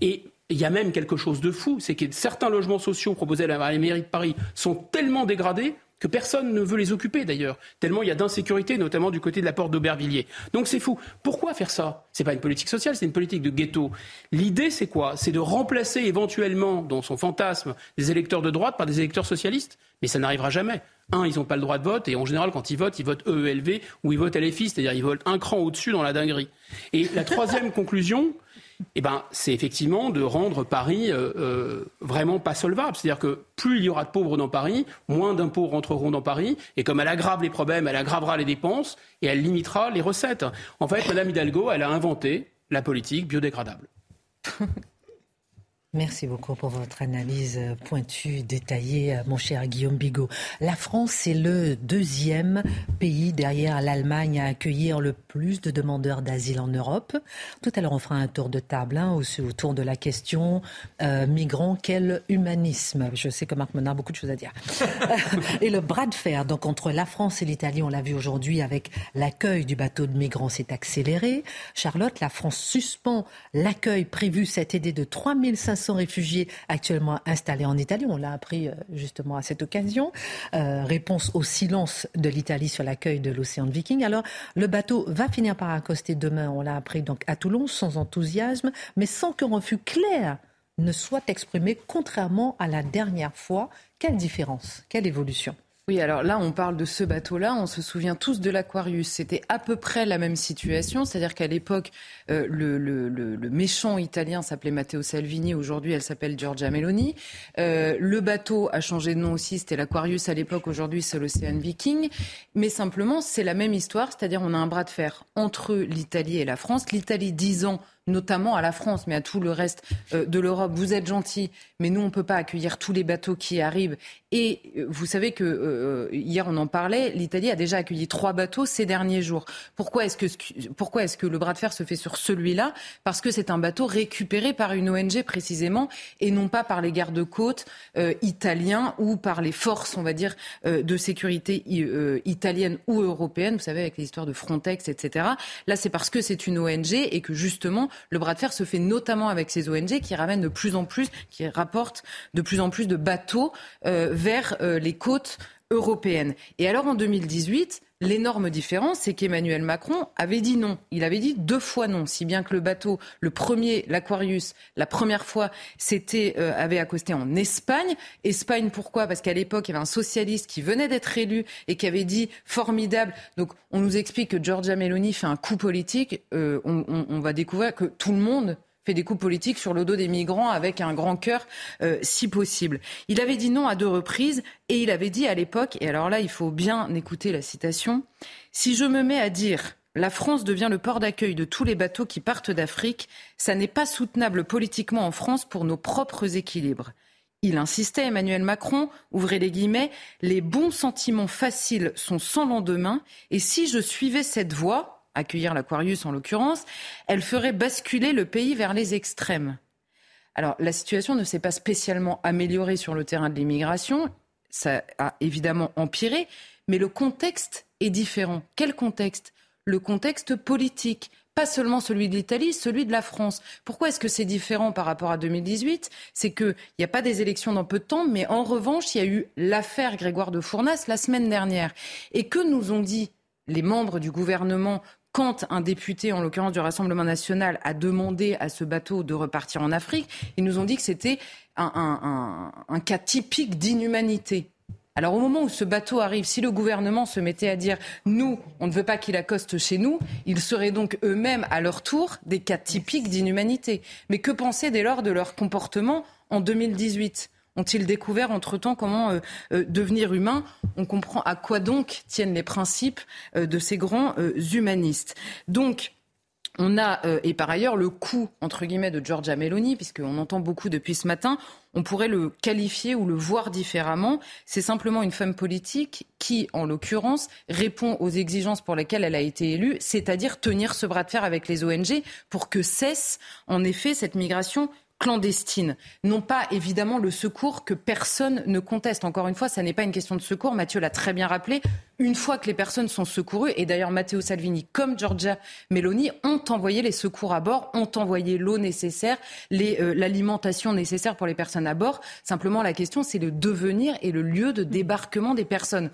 Speaker 5: Et il y a même quelque chose de fou, c'est que certains logements sociaux proposés à la mairie de Paris sont tellement dégradés que personne ne veut les occuper d'ailleurs, tellement il y a d'insécurité, notamment du côté de la porte d'Aubervilliers. Donc c'est fou. Pourquoi faire ça? C'est pas une politique sociale, c'est une politique de ghetto. L'idée, c'est quoi? C'est de remplacer éventuellement, dans son fantasme, des électeurs de droite par des électeurs socialistes? Mais ça n'arrivera jamais. Un, ils n'ont pas le droit de vote, et en général, quand ils votent, ils votent EELV ou ils votent LFI, c'est-à-dire ils votent un cran au-dessus dans la dinguerie. Et la troisième conclusion, eh ben, c'est effectivement de rendre Paris euh, euh, vraiment pas solvable. C'est-à-dire que plus il y aura de pauvres dans Paris, moins d'impôts rentreront dans Paris, et comme elle aggrave les problèmes, elle aggravera les dépenses et elle limitera les recettes. En fait, Mme Hidalgo, elle a inventé la politique biodégradable.
Speaker 1: Merci beaucoup pour votre analyse pointue, détaillée, mon cher Guillaume Bigot. La France est le deuxième pays derrière l'Allemagne à accueillir le plus de demandeurs d'asile en Europe. Tout à l'heure, on fera un tour de table hein, autour de la question euh, migrants, quel humanisme? Je sais que Marc Menard a beaucoup de choses à dire. et le bras de fer donc entre la France et l'Italie, on l'a vu aujourd'hui avec l'accueil du bateau de migrants s'est accéléré. Charlotte, la France suspend l'accueil prévu cet été de 3500 1500 réfugiés actuellement installés en Italie. On l'a appris justement à cette occasion. réponse au silence de l'Italie sur l'accueil de l'Océan Viking. Alors, le bateau va finir par accoster demain, on l'a appris donc à Toulon, sans enthousiasme, mais sans qu'un refus clair ne soit exprimé, contrairement à la dernière fois. Quelle différence? Quelle évolution?
Speaker 6: Oui, alors là, on parle de ce bateau-là. On se souvient tous de l'Aquarius. C'était à peu près la même situation. C'est-à-dire qu'à l'époque, euh, le, le, le, méchant italien s'appelait Matteo Salvini. Aujourd'hui, elle s'appelle Giorgia Meloni. Euh, le bateau a changé de nom aussi. C'était l'Aquarius à l'époque. Aujourd'hui, c'est l'Océan Viking. Mais simplement, c'est la même histoire. C'est-à-dire, on a un bras de fer entre l'Italie et la France. L'Italie, disant notamment à la France, mais à tout le reste euh, de l'Europe. Vous êtes gentils, mais nous, on ne peut pas accueillir tous les bateaux qui arrivent. Et euh, vous savez que euh, hier, on en parlait, l'Italie a déjà accueilli trois bateaux ces derniers jours. Pourquoi est-ce que, pourquoi est-ce que le bras de fer se fait sur celui-là? Parce que c'est un bateau récupéré par une ONG précisément, et non pas par les gardes-côtes italiens ou par les forces, on va dire, de sécurité italiennes ou européennes. Vous savez, avec l'histoire de Frontex, etc. Là, c'est parce que c'est une ONG et que justement, le bras de fer se fait notamment avec ces ONG qui ramènent de plus en plus, qui rapportent de plus en plus de bateaux euh, vers euh, les côtes européennes. Et alors en 2018, L'énorme différence, c'est qu'Emmanuel Macron avait dit non. Il avait dit deux fois non, si bien que le bateau, le premier, l'Aquarius, la première fois, c'était euh, avait accosté en Espagne. Espagne, pourquoi? Parce qu'à l'époque, il y avait un socialiste qui venait d'être élu et qui avait dit formidable. Donc, on nous explique que Giorgia Meloni fait un coup politique. Euh, on, on va découvrir que tout le monde fait des coups politiques sur le dos des migrants avec un grand cœur euh, si possible. Il avait dit non à deux reprises et il avait dit à l'époque, et alors là il faut bien écouter la citation, si je me mets à dire la France devient le port d'accueil de tous les bateaux qui partent d'Afrique, ça n'est pas soutenable politiquement en France pour nos propres équilibres. Il insistait, Emmanuel Macron, ouvrez les guillemets, les bons sentiments faciles sont sans lendemain, et si je suivais cette voie, accueillir l'Aquarius en l'occurrence, elle ferait basculer le pays vers les extrêmes. Alors la situation ne s'est pas spécialement améliorée sur le terrain de l'immigration, ça a évidemment empiré, mais le contexte est différent. Quel contexte? Le contexte politique, pas seulement celui de l'Italie, celui de la France. Pourquoi est-ce que c'est différent par rapport à 2018 C'est qu'il n'y a pas des élections dans peu de temps, mais en revanche, il y a eu l'affaire Grégoire de Fournas la semaine dernière. Et que nous ont dit les membres du gouvernement quand un député, en l'occurrence du Rassemblement national, a demandé à ce bateau de repartir en Afrique, ils nous ont dit que c'était un, cas typique d'inhumanité. Alors au moment où ce bateau arrive, si le gouvernement se mettait à dire nous, on ne veut pas qu'il accoste chez nous, ils seraient donc eux-mêmes à leur tour des cas typiques d'inhumanité. Mais que penser dès lors de leur comportement en 2018 ont-ils découvert entre-temps comment euh, euh, devenir humain On comprend à quoi donc tiennent les principes euh, de ces grands humanistes. Donc, on a, et par ailleurs, le coup, entre guillemets, de Giorgia Meloni, puisqu'on entend beaucoup depuis ce matin, on pourrait le qualifier ou le voir différemment. C'est simplement une femme politique qui, en l'occurrence, répond aux exigences pour lesquelles elle a été élue, c'est-à-dire tenir ce bras de fer avec les ONG pour que cesse, en effet, cette migration clandestines, non pas évidemment le secours que personne ne conteste. Encore une fois, ça n'est pas une question de secours. Mathieu l'a très bien rappelé. Une fois que les personnes sont secourues, et d'ailleurs Matteo Salvini comme Giorgia Meloni ont envoyé les secours à bord, ont envoyé l'eau nécessaire, euh, l'alimentation nécessaire pour les personnes à bord. Simplement, la question, c'est le devenir et le lieu de débarquement des personnes.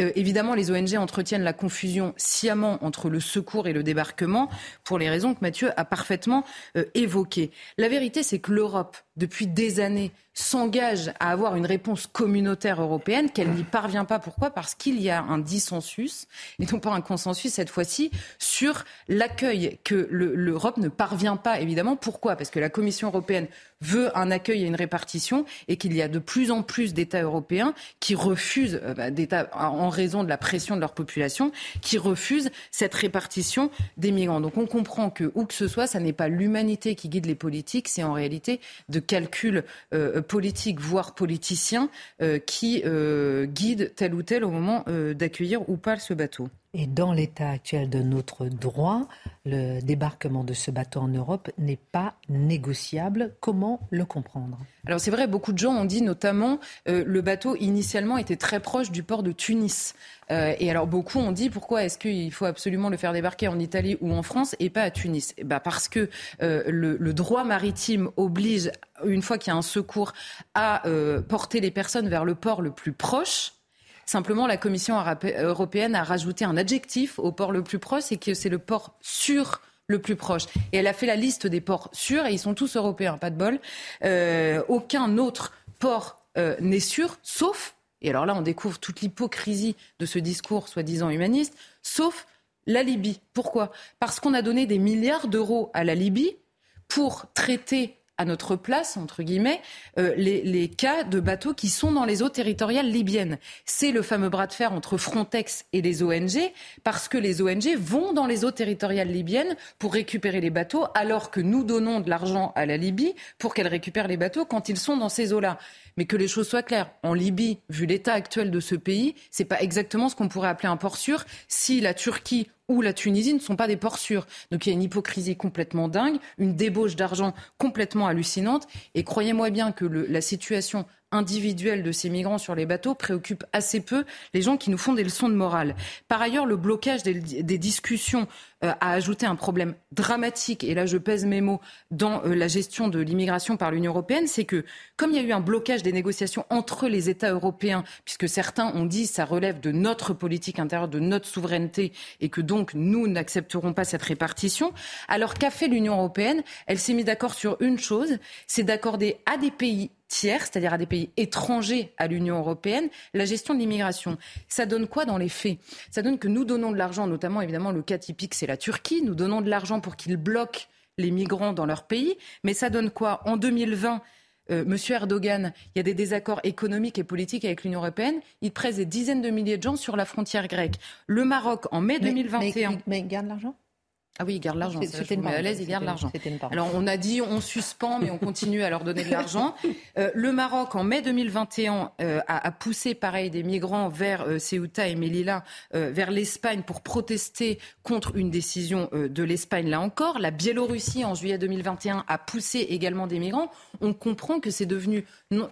Speaker 6: Euh, évidemment, les ONG entretiennent la confusion sciemment entre le secours et le débarquement pour les raisons que Mathieu a parfaitement euh, évoquées. La vérité, c'est que l'Europe, depuis des années, s'engage à avoir une réponse communautaire européenne, qu'elle n'y parvient pas. Pourquoi? Parce qu'il y a un dissensus, et non pas un consensus cette fois-ci, sur l'accueil que l'Europe ne parvient pas, évidemment. Pourquoi? Parce que la Commission européenne veut un accueil et une répartition, et qu'il y a de plus en plus d'États européens qui refusent, euh, bah, d'États en raison de la pression de leur population, qui refusent cette répartition des migrants. Donc on comprend que, où que ce soit, ça n'est pas l'humanité qui guide les politiques, c'est en réalité de calculs euh, politiques, voire politiciens, euh, qui guident tel ou tel au moment d'accueillir ou pas ce bateau.
Speaker 1: Et dans l'état actuel de notre droit, le débarquement de ce bateau en Europe n'est pas négociable. Comment le comprendre?
Speaker 6: Alors c'est vrai, beaucoup de gens ont dit notamment euh, le bateau initialement était très proche du port de Tunis. Euh, et alors beaucoup ont dit pourquoi est-ce qu'il faut absolument le faire débarquer en Italie ou en France et pas à Tunis? Bah Parce que euh, le, le, droit maritime oblige, une fois qu'il y a un secours, à porter les personnes vers le port le plus proche. Simplement, la Commission européenne a rajouté un adjectif au port le plus proche, c'est que c'est le port sûr le plus proche. Et elle a fait la liste des ports sûrs, et ils sont tous européens, pas de bol. Euh, aucun autre port euh, n'est sûr, sauf, et alors là on découvre toute l'hypocrisie de ce discours soi-disant humaniste, sauf la Libye. Pourquoi? Parce qu'on a donné des milliards d'euros à la Libye pour traiter à notre place, entre guillemets, euh, les, les, cas de bateaux qui sont dans les eaux territoriales libyennes. C'est le fameux bras de fer entre Frontex et les ONG, parce que les ONG vont dans les eaux territoriales libyennes pour récupérer les bateaux, alors que nous donnons de l'argent à la Libye pour qu'elle récupère les bateaux quand ils sont dans ces eaux-là. Mais que les choses soient claires, en Libye, vu l'état actuel de ce pays, c'est pas exactement ce qu'on pourrait appeler un port sûr si la Turquie ou la Tunisie ne sont pas des ports sûrs. Donc il y a une hypocrisie complètement dingue, une débauche d'argent complètement hallucinante. Et croyez-moi bien que le, la situation de ces migrants sur les bateaux préoccupe assez peu les gens qui nous font des leçons de morale. Par ailleurs, le blocage des, discussions euh, a ajouté un problème dramatique, et là je pèse mes mots, dans euh, la gestion de l'immigration par l'Union européenne, c'est que comme il y a eu un blocage des négociations entre les États européens, puisque certains ont dit ça relève de notre politique intérieure, de notre souveraineté, et que donc nous n'accepterons pas cette répartition, alors qu'a fait l'Union européenne? Elle s'est mise d'accord sur une chose, c'est d'accorder à des pays tiers, c'est-à-dire à des pays étrangers à l'Union européenne, la gestion de l'immigration. Ça donne quoi dans les faits? Ça donne que nous donnons de l'argent, notamment évidemment le cas typique, c'est la Turquie. Nous donnons de l'argent pour qu'ils bloquent les migrants dans leur pays. Mais ça donne quoi? En 2020, euh, Monsieur Erdogan, il y a des désaccords économiques et politiques avec l'Union européenne. Il presse des dizaines de milliers de gens sur la frontière grecque. Le Maroc, en mai 2021.
Speaker 1: Mais, mais il garde l'argent?
Speaker 6: Ah oui, ils gardent l'argent. C'était à l'aise, ils gardent l'argent. Alors on a dit on suspend, mais on continue à leur donner de l'argent. Euh, le Maroc, en mai 2021, euh, a, a, poussé pareil des migrants vers euh, Ceuta et Melilla, euh, vers l'Espagne pour protester contre une décision de l'Espagne. Là encore, la Biélorussie en juillet 2021 a poussé également des migrants. On comprend que c'est devenu,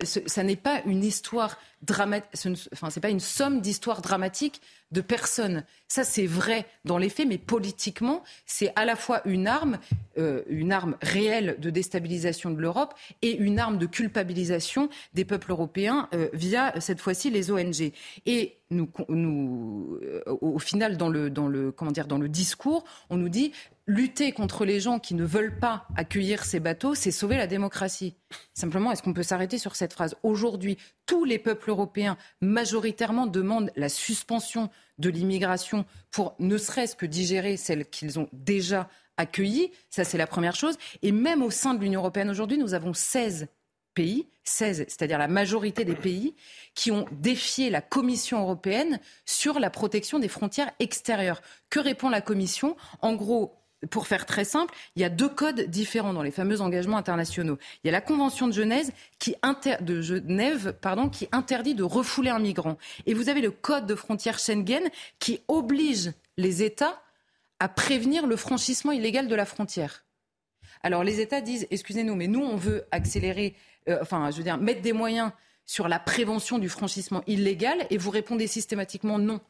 Speaker 6: ça n'est pas une histoire dramatique, enfin c'est pas une somme d'histoires dramatiques de personnes. Ça, c'est vrai dans les faits, mais politiquement, c'est à la fois une arme, euh, une arme réelle de déstabilisation de l'Europe et une arme de culpabilisation des peuples européens euh, via cette fois-ci les ONG. Et nous, euh, au final, dans le, dans dans le discours, on nous dit lutter contre les gens qui ne veulent pas accueillir ces bateaux, c'est sauver la démocratie. Simplement, est-ce qu'on peut s'arrêter sur cette phrase? Aujourd'hui, tous les peuples européens majoritairement demandent la suspension de l'immigration pour ne serait-ce que digérer celle qu'ils ont déjà accueillie. Ça, c'est la première chose. Et même au sein de l'Union européenne aujourd'hui, nous avons 16 pays, 16, c'est-à-dire la majorité des pays, qui ont défié la Commission européenne sur la protection des frontières extérieures. Que répond la Commission? En gros, pour faire très simple, il y a deux codes différents dans les fameux engagements internationaux. Il y a la Convention de Genève qui, qui interdit de refouler un migrant. Et vous avez le Code de frontières Schengen qui oblige les États à prévenir le franchissement illégal de la frontière. Alors les États disent, excusez-nous, mais nous, on veut accélérer, euh, enfin, je veux dire, mettre des moyens sur la prévention du franchissement illégal, et vous répondez systématiquement non.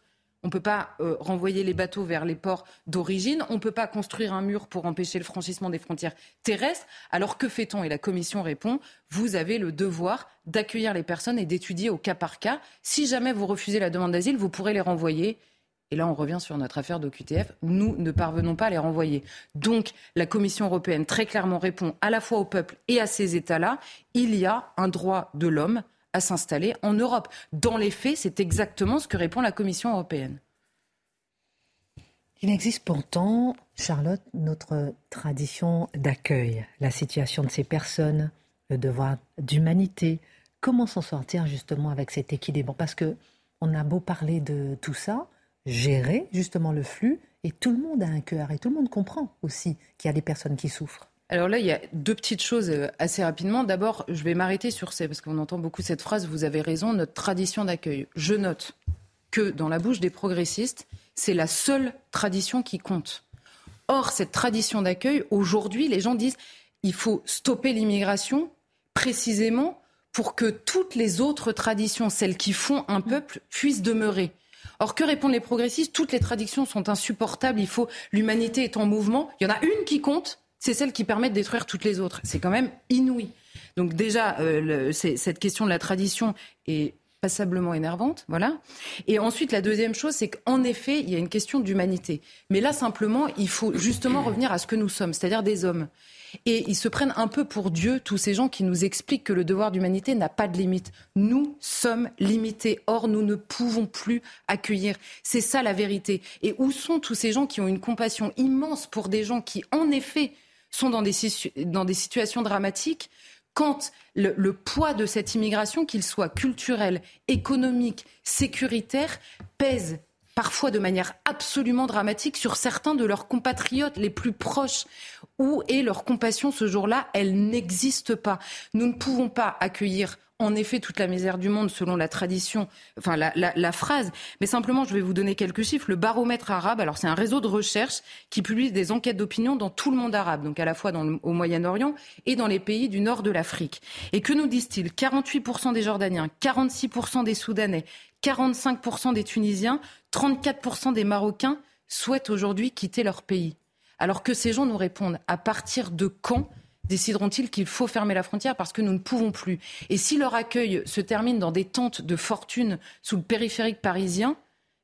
Speaker 6: On ne peut pas euh, renvoyer les bateaux vers les ports d'origine. On ne peut pas construire un mur pour empêcher le franchissement des frontières terrestres. Alors que fait-on? Et la Commission répond, vous avez le devoir d'accueillir les personnes et d'étudier au cas par cas. Si jamais vous refusez la demande d'asile, vous pourrez les renvoyer. Et là, on revient sur notre affaire d'OQTF. Nous ne parvenons pas à les renvoyer. Donc, la Commission européenne très clairement répond à la fois au peuple et à ces États-là. Il y a un droit de l'homme à s'installer en Europe. Dans les faits, c'est exactement ce que répond la Commission européenne.
Speaker 1: Il existe pourtant, Charlotte, notre tradition d'accueil, la situation de ces personnes, le devoir d'humanité. Comment s'en sortir justement avec cet équilibre? Parce que on a beau parler de tout ça, gérer justement le flux, et tout le monde a un cœur, et tout le monde comprend aussi qu'il y a des personnes qui souffrent.
Speaker 6: Alors là, il y a deux petites choses euh, assez rapidement. D'abord, je vais m'arrêter sur ces, parce qu'on entend beaucoup cette phrase, vous avez raison, notre tradition d'accueil. Je note que dans la bouche des progressistes, c'est la seule tradition qui compte. Or, cette tradition d'accueil, aujourd'hui, les gens disent il faut stopper l'immigration précisément pour que toutes les autres traditions, celles qui font un peuple, puissent demeurer. Or, que répondent les progressistes? Toutes les traditions sont insupportables. Il faut l'humanité est en mouvement. Il y en a une qui compte, c'est celle qui permet de détruire toutes les autres. C'est quand même inouï. Donc déjà, euh, cette question de la tradition est passablement énervante, voilà. Et ensuite, la deuxième chose, c'est qu'en effet, il y a une question d'humanité. Mais là, simplement, il faut justement revenir à ce que nous sommes, c'est-à-dire des hommes. Et ils se prennent un peu pour Dieu, tous ces gens qui nous expliquent que le devoir d'humanité n'a pas de limite. Nous sommes limités. Or, nous ne pouvons plus accueillir. C'est ça la vérité. Et où sont tous ces gens qui ont une compassion immense pour des gens qui, en effet, sont dans des, situations dramatiques? Quand le, poids de cette immigration, qu'il soit culturel, économique, sécuritaire, pèse parfois de manière absolument dramatique sur certains de leurs compatriotes les plus proches. Où est leur compassion ce jour-là? Elle n'existe pas. Nous ne pouvons pas accueillir en effet toute la misère du monde selon la tradition, enfin la, phrase. Mais simplement, je vais vous donner quelques chiffres. Le baromètre arabe, alors c'est un réseau de recherche qui publie des enquêtes d'opinion dans tout le monde arabe, donc à la fois au Moyen-Orient et dans les pays du nord de l'Afrique. Et que nous disent-ils? 48% des Jordaniens, 46% des Soudanais, 45% des Tunisiens, 34% des Marocains souhaitent aujourd'hui quitter leur pays. Alors que ces gens nous répondent à partir de quand décideront-ils qu'il faut fermer la frontière parce que nous ne pouvons plus? Et si leur accueil se termine dans des tentes de fortune sous le périphérique parisien,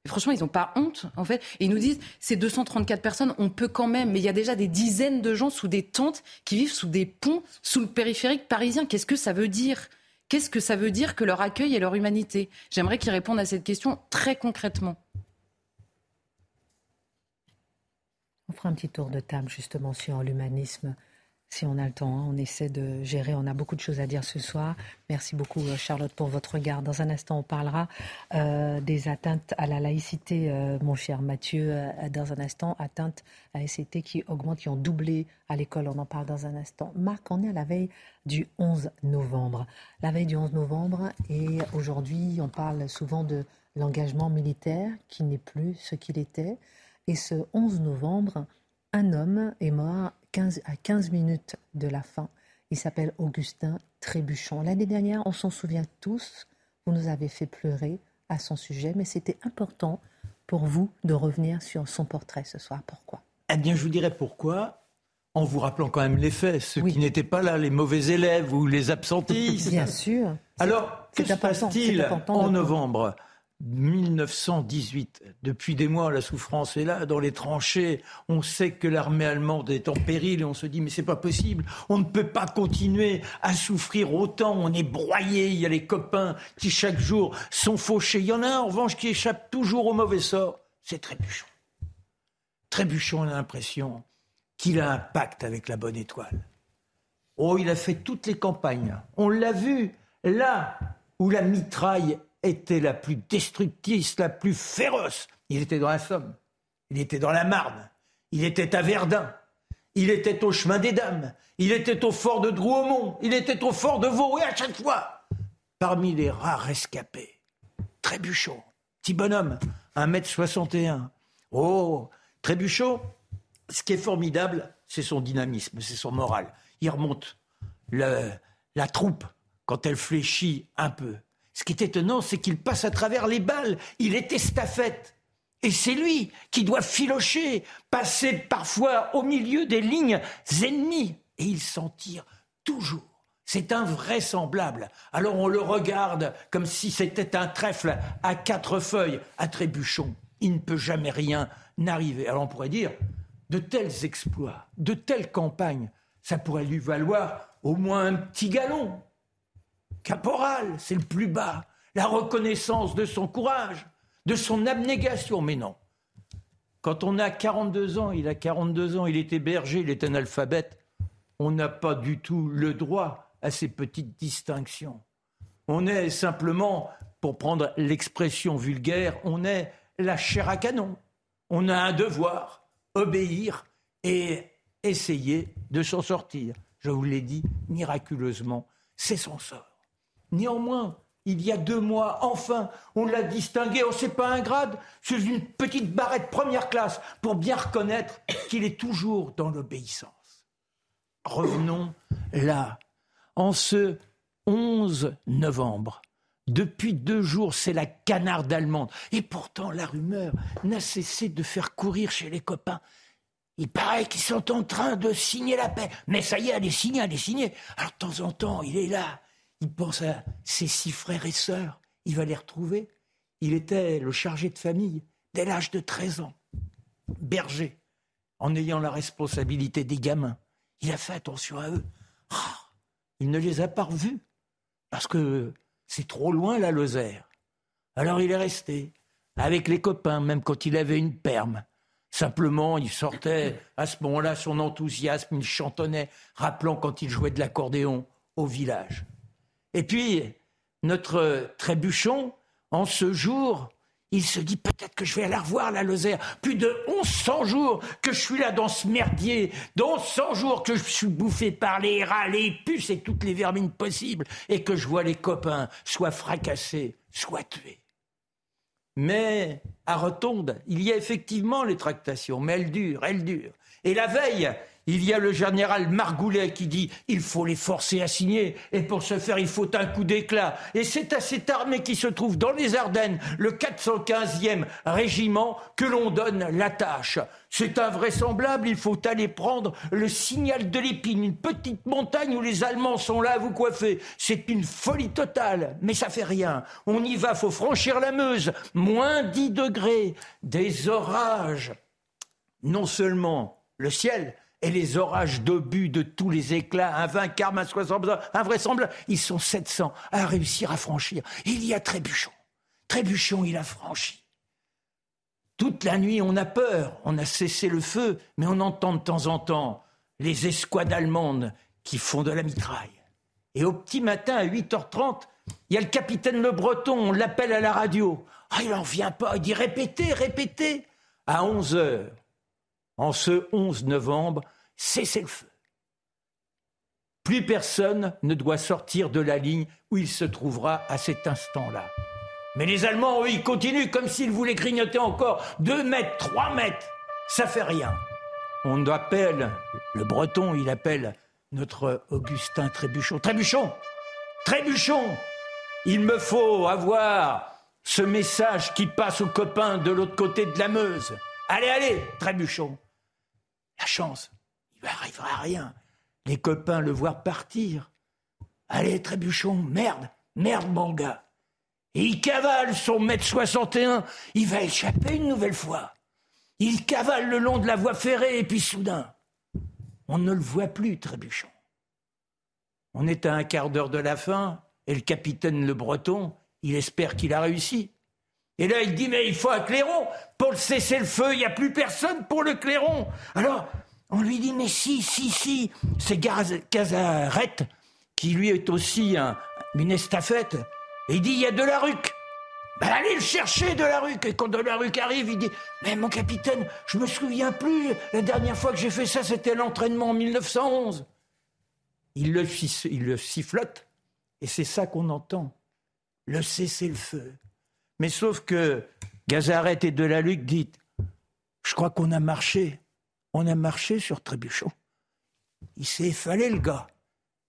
Speaker 6: franchement, ils n'ont pas honte, en fait. Et ils nous disent, ces 234 personnes, on peut quand même, mais il y a déjà des dizaines de gens sous des tentes qui vivent sous des ponts, sous le périphérique parisien. Qu'est-ce que ça veut dire? Qu'est-ce que ça veut dire que leur accueil et leur humanité? J'aimerais qu'ils répondent à cette question très concrètement.
Speaker 1: On fera un petit tour de table justement sur l'humanisme si on a le temps. Hein. On essaie de gérer. On a beaucoup de choses à dire ce soir. Merci beaucoup, euh, Charlotte, pour votre regard. Dans un instant, on parlera euh, des atteintes à la laïcité, euh, mon cher Mathieu. dans un instant, atteintes à laïcité qui augmentent, qui ont doublé à l'école. On en parle dans un instant. Marc, on est à la veille du 11 novembre. La veille du 11 novembre. Et aujourd'hui, on parle souvent de l'engagement militaire qui n'est plus ce qu'il était. Et ce 11 novembre, un homme est mort à 15 minutes de la fin. Il s'appelle Augustin Trébuchon. L'année dernière, on s'en souvient tous, vous nous avez fait pleurer à son sujet, mais c'était important pour vous de revenir sur son portrait ce soir. Pourquoi?
Speaker 3: Eh bien, je vous dirais pourquoi, en vous rappelant quand même les faits, ceux qui n'étaient pas là, les mauvais élèves ou les absentistes.
Speaker 1: Bien sûr.
Speaker 3: Alors, que se passe-t-il en novembre? 1918. Depuis des mois, la souffrance est là, dans les tranchées. On sait que l'armée allemande est en péril et on se dit mais c'est pas possible. On ne peut pas continuer à souffrir autant. On est broyé. Il y a les copains qui chaque jour sont fauchés. Il y en a un en revanche qui échappe toujours au mauvais sort. C'est Trébuchon. Trébuchon a l'impression qu'il a un pacte avec la bonne étoile. Oh, il a fait toutes les campagnes. On l'a vu là où la mitraille était la plus destructrice, la plus féroce. Il était dans la Somme, il était dans la Marne, il était à Verdun, il était au chemin des Dames, il était au fort de Drouaumont, il était au fort de Vaux, et à chaque fois, parmi les rares rescapés, Trébuchot, petit bonhomme, 1m61. Oh, Trébuchot, ce qui est formidable, c'est son dynamisme, c'est son moral. Il remonte la troupe quand elle fléchit un peu. Ce qui est étonnant, c'est qu'il passe à travers les balles. Il est estafette. Et c'est lui qui doit filocher, passer parfois au milieu des lignes ennemies. Et il s'en tire toujours. C'est invraisemblable. Alors on le regarde comme si c'était un trèfle à quatre feuilles, à trébuchon. Il ne peut jamais rien n'arriver. Alors on pourrait dire, de tels exploits, de telles campagnes, ça pourrait lui valoir au moins un petit galon caporal, c'est le plus bas. La reconnaissance de son courage, de son abnégation. Mais non. Quand on a 42 ans, il a 42 ans, il était berger, il est analphabète, on n'a pas du tout le droit à ces petites distinctions. On est simplement, pour prendre l'expression vulgaire, on est la chair à canon. On a un devoir, obéir et essayer de s'en sortir. Je vous l'ai dit, miraculeusement, c'est son sort. Néanmoins, il y a deux mois, enfin, on l'a distingué, oh, c'est pas un grade, c'est une petite barrette première classe pour bien reconnaître qu'il est toujours dans l'obéissance. Revenons là, en ce 11 novembre. Depuis deux jours, c'est la canarde allemande. Et pourtant, la rumeur n'a cessé de faire courir chez les copains. Il paraît qu'ils sont en train de signer la paix. Mais ça y est, elle est signée, elle est signée. Alors de temps en temps, il est là. Il pense à ses six frères et sœurs. Il va les retrouver. Il était le chargé de famille dès l'âge de 13 ans. Berger, en ayant la responsabilité des gamins. Il a fait attention à eux. Ah, il ne les a pas revus parce que c'est trop loin la Lozère. Alors il est resté avec les copains, même quand il avait une perme. Simplement, il sortait à ce moment-là son enthousiasme, il chantonnait, rappelant quand il jouait de l'accordéon au village. Et puis, notre trébuchon, en ce jour, il se dit peut-être que je vais aller revoir, la Lozère. Plus de 1100 jours que je suis là dans ce merdier, dans 100 jours que je suis bouffé par les rats, les puces et toutes les vermines possibles, et que je vois les copains soit fracassés, soit tués. Mais à Rotonde, il y a effectivement les tractations, mais elles durent, elles durent. Et la veille, il y a le général Margoulet qui dit il faut les forcer à signer et pour ce faire il faut un coup d'éclat. Et c'est à cette armée qui se trouve dans les Ardennes, le 415e régiment, que l'on donne la tâche. C'est invraisemblable, il faut aller prendre le signal de l'épine, une petite montagne où les Allemands sont là à vous coiffer. C'est une folie totale, mais ça fait rien. On y va, faut franchir la Meuse, moins 10 degrés, des orages. Non seulement le ciel, et les orages d'obus de tous les éclats, un 20 carmes, un 60, invraisemblable, ils sont 700 à réussir à franchir. Il y a Trébuchon. Trébuchon, il a franchi. Toute la nuit, on a peur, on a cessé le feu, mais on entend de temps en temps les escouades allemandes qui font de la mitraille. Et au petit matin, à 8h30, il y a le capitaine Le Breton, on l'appelle à la radio. Ah, il n'en vient pas, il dit répétez, répétez. À 11h, en ce 11 novembre, cessez le feu. Plus personne ne doit sortir de la ligne où il se trouvera à cet instant-là. Mais les Allemands, eux, ils continuent comme s'ils voulaient grignoter encore deux mètres, trois mètres. Ça fait rien. On appelle, le breton, il appelle notre Augustin Trébuchon. Trébuchon Trébuchon Il me faut avoir ce message qui passe aux copains de l'autre côté de la Meuse. Allez, allez, Trébuchon la chance, il ne arrivera rien. Les copains le voient partir. Allez, trébuchon, merde, merde, mon gars. Et il cavale son mètre 61. Il va échapper une nouvelle fois. Il cavale le long de la voie ferrée et puis soudain, on ne le voit plus, Trébuchon. On est à un quart d'heure de la fin et le capitaine Le Breton, il espère qu'il a réussi. Et là, il dit, mais il faut un clairon. Pour le cesser le feu, il n'y a plus personne pour le clairon. Alors, on lui dit, mais si, si, si, c'est Cazaret, qui lui est aussi une estafette. Et il dit, il y a de la. Ben, allez le chercher de. Et quand de la arrive, il dit, mais mon capitaine, je me souviens plus. La dernière fois que j'ai fait ça, c'était l'entraînement en 1911. Il le, il le sifflote. Et c'est ça qu'on entend. Le cesser le feu. Mais sauf que Gazaret et Delaluc dit Je crois qu'on a marché. On a marché sur Trébuchon. Il s'est effalé, le gars.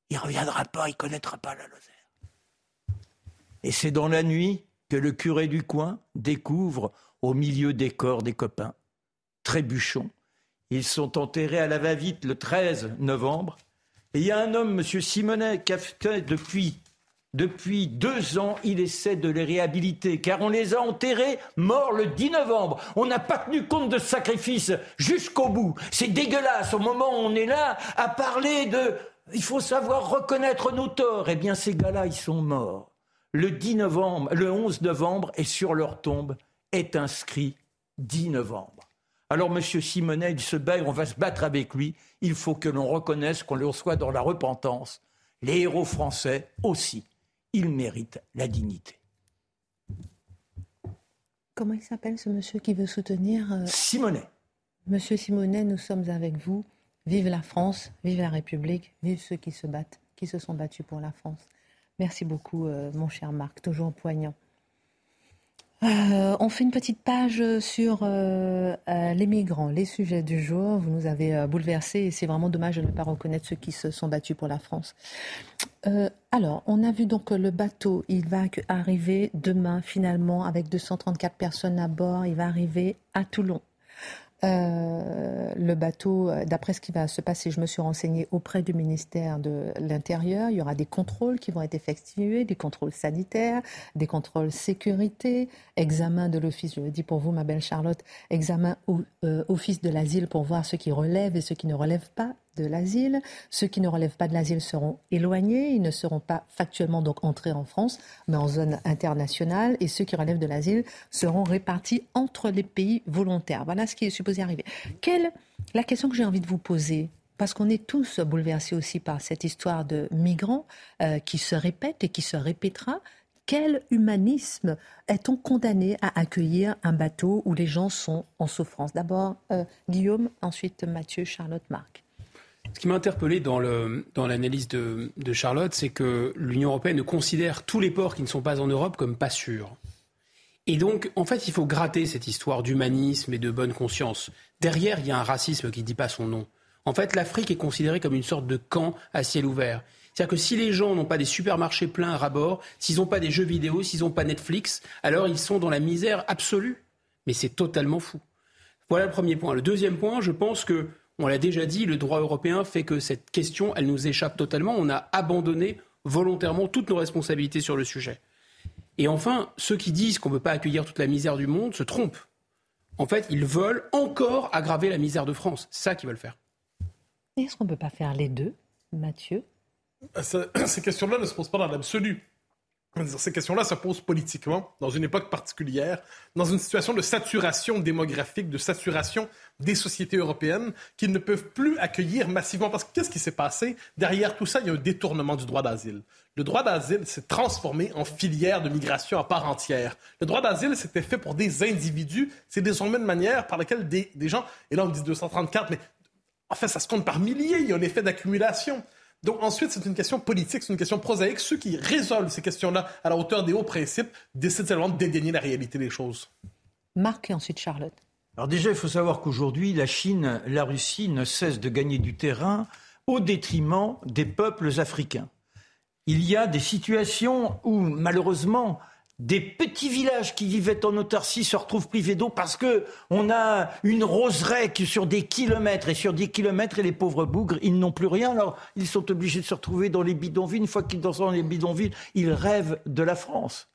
Speaker 3: Il reviendra pas, il connaîtra pas la Lozère. Et c'est dans la nuit que le curé du coin découvre, au milieu des corps des copains, Trébuchon. Ils sont enterrés à la va-vite le 13 novembre. Et il y a un homme, M. Simonet, qui a fait depuis depuis deux ans, il essaie de les réhabiliter, car on les a enterrés morts le 10 novembre. On n'a pas tenu compte de ce sacrifice jusqu'au bout. C'est dégueulasse. Au moment où on est là à parler de... Il faut savoir reconnaître nos torts. Eh bien, ces gars-là, ils sont morts. Le 10 novembre, le 11 novembre, et sur leur tombe est inscrit 10 novembre. Alors, Monsieur Simonet, il se bat, on va se battre avec lui. Il faut que l'on reconnaisse qu'on le soit dans la repentance. Les héros français aussi il mérite la dignité.
Speaker 1: Comment il s'appelle ce monsieur qui veut soutenir
Speaker 3: euh, Simonet.
Speaker 1: Monsieur Simonet, nous sommes avec vous. Vive la France, vive la République, vive ceux qui se battent, qui se sont battus pour la France. Merci beaucoup, mon cher Marc, toujours poignant. Euh, on fait une petite page sur euh, euh, les migrants, les sujets du jour. Vous nous avez bouleversés et c'est vraiment dommage de ne pas reconnaître ceux qui se sont battus pour la France. alors, on a vu donc le bateau, il va arriver demain finalement avec 234 personnes à bord. Il va arriver à Toulon. Euh, le bateau, euh, d'après ce qui va se passer, je me suis renseignée auprès du ministère de l'Intérieur. Il y aura des contrôles qui vont être effectués, des contrôles sanitaires, des contrôles sécurité, examen de l'office, je le dis pour vous, ma belle Charlotte, examen au, euh, office de l'asile pour voir ce qui relève et ce qui ne relève pas de l'asile. Ceux qui ne relèvent pas de l'asile seront éloignés, ils ne seront pas factuellement donc entrés en France, mais en zone internationale, et ceux qui relèvent de l'asile seront répartis entre les pays volontaires. Voilà ce qui est supposé arriver. Quelle la question que j'ai envie de vous poser parce qu'on est tous bouleversés aussi par cette histoire de migrants euh, qui se répète et qui se répétera. Quel humanisme est-on condamné à accueillir un bateau où les gens sont en souffrance? D'abord euh, Guillaume, ensuite Mathieu, Charlotte, Marc.
Speaker 5: Ce qui m'a interpellé dans, l'analyse de, Charlotte, c'est que l'Union européenne considère tous les ports qui ne sont pas en Europe comme pas sûrs. Et donc, en fait, il faut gratter cette histoire d'humanisme et de bonne conscience. Derrière, il y a un racisme qui ne dit pas son nom. En fait, l'Afrique est considérée comme une sorte de camp à ciel ouvert. C'est-à-dire que si les gens n'ont pas des supermarchés pleins à rabord, s'ils n'ont pas des jeux vidéo, s'ils n'ont pas Netflix, alors ils sont dans la misère absolue. Mais c'est totalement fou. Voilà le premier point. Le deuxième point, je pense que on l'a déjà dit, le droit européen fait que cette question, elle nous échappe totalement. On a abandonné volontairement toutes nos responsabilités sur le sujet. Et enfin, ceux qui disent qu'on ne peut pas accueillir toute la misère du monde se trompent. En fait, ils veulent encore aggraver la misère de France. C'est ça qu'ils veulent faire.
Speaker 1: Est-ce qu'on ne peut pas faire les deux, Mathieu?
Speaker 4: Ces questions-là ne se posent pas dans l'absolu. Ces questions-là se posent politiquement, dans une époque particulière, dans une situation de saturation démographique, de saturation des sociétés européennes qui ne peuvent plus accueillir massivement. Parce que qu'est-ce qui s'est passé? Derrière tout ça, il y a un détournement du droit d'asile. Le droit d'asile s'est transformé en filière de migration à part entière. Le droit d'asile, c'était fait pour des individus. C'est désormais une manière par laquelle des, gens, et là on dit 234, mais en fait, ça se compte par milliers. Il y a un effet d'accumulation. Donc ensuite, c'est une question politique, c'est une question prosaïque. Ceux qui résolvent ces questions-là à la hauteur des hauts principes décident seulement de dédaigner la réalité des choses.
Speaker 1: Marc et ensuite Charlotte.
Speaker 3: Alors déjà, il faut savoir qu'aujourd'hui, la Chine, la Russie ne cessent de gagner du terrain au détriment des peuples africains. Il y a des situations où, malheureusement, des petits villages qui vivaient en autarcie se retrouvent privés d'eau parce que on a une roseraie qui sur des kilomètres et sur des kilomètres et les pauvres bougres ils n'ont plus rien. Alors ils sont obligés de se retrouver dans les bidonvilles. Une fois qu'ils sont dans les bidonvilles ils rêvent de la France.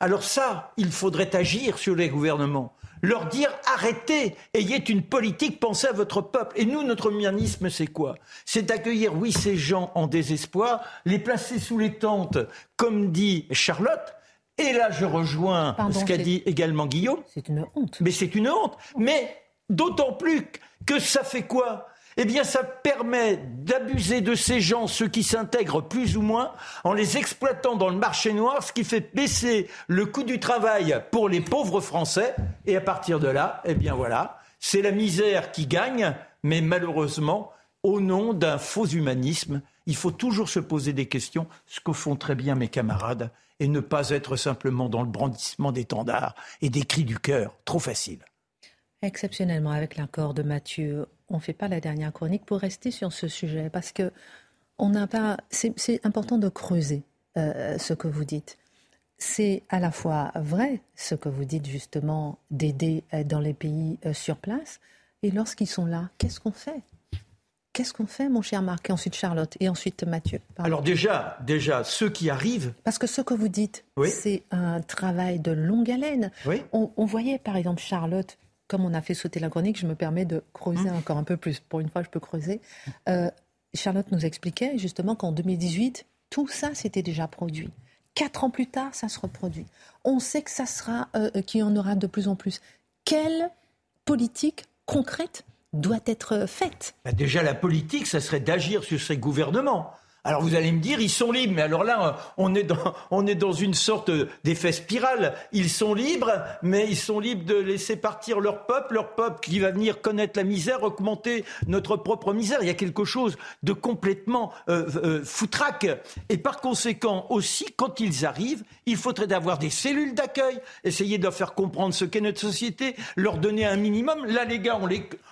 Speaker 3: Alors ça il faudrait agir sur les gouvernements. Leur dire arrêtez, ayez une politique, pensez à votre peuple. Et nous, notre humanisme, c'est quoi? C'est d'accueillir, oui, ces gens en désespoir, les placer sous les tentes, comme dit Charlotte, et là, je rejoins ce qu'a dit également Guillaume.
Speaker 1: C'est une honte.
Speaker 3: Mais c'est une honte. Mais d'autant plus que ça fait quoi? Eh bien, ça permet d'abuser de ces gens, ceux qui s'intègrent plus ou moins, en les exploitant dans le marché noir, ce qui fait baisser le coût du travail pour les pauvres Français. Et à partir de là, eh bien voilà, c'est la misère qui gagne, mais malheureusement, au nom d'un faux humanisme, il faut toujours se poser des questions, ce que font très bien mes camarades et ne pas être simplement dans le brandissement d'étendards et des cris du cœur. Trop facile.
Speaker 1: Exceptionnellement, avec l'accord de Mathieu, on ne fait pas la dernière chronique pour rester sur ce sujet parce que on n'a pas. C'est important de creuser euh, ce que vous dites. C'est à la fois vrai ce que vous dites justement d'aider euh, dans les pays euh, sur place, et lorsqu'ils sont là, qu'est-ce qu'on fait? Qu'est-ce qu'on fait, mon cher Marc? Et ensuite Charlotte, et ensuite Mathieu.
Speaker 3: Alors déjà, déjà, ceux qui arrivent...
Speaker 1: Parce que ce que vous dites, c'est un travail de longue haleine. On, voyait, par exemple, Charlotte, comme on a fait sauter la chronique, je me permets de creuser mmh. encore un peu plus. Pour une fois, je peux creuser. Euh, Charlotte nous expliquait justement qu'en 2018, tout ça s'était déjà produit. Quatre ans plus tard, ça se reproduit. On sait que ça sera, euh, qu'il y en aura de plus en plus. Quelle politique concrète doit être faite.
Speaker 3: Bah, déjà, la politique, ça serait d'agir sur ces gouvernements. Alors vous allez me dire, ils sont libres, mais alors là, on est dans, une sorte d'effet spirale. Ils sont libres, mais ils sont libres de laisser partir leur peuple, leur peuple qui va venir connaître la misère, augmenter notre propre misère. Il y a quelque chose de complètement euh, euh, foutraque. Et par conséquent, aussi, quand ils arrivent, il faudrait avoir des cellules d'accueil, essayer de leur faire comprendre ce qu'est notre société, leur donner un minimum. Là, les gars,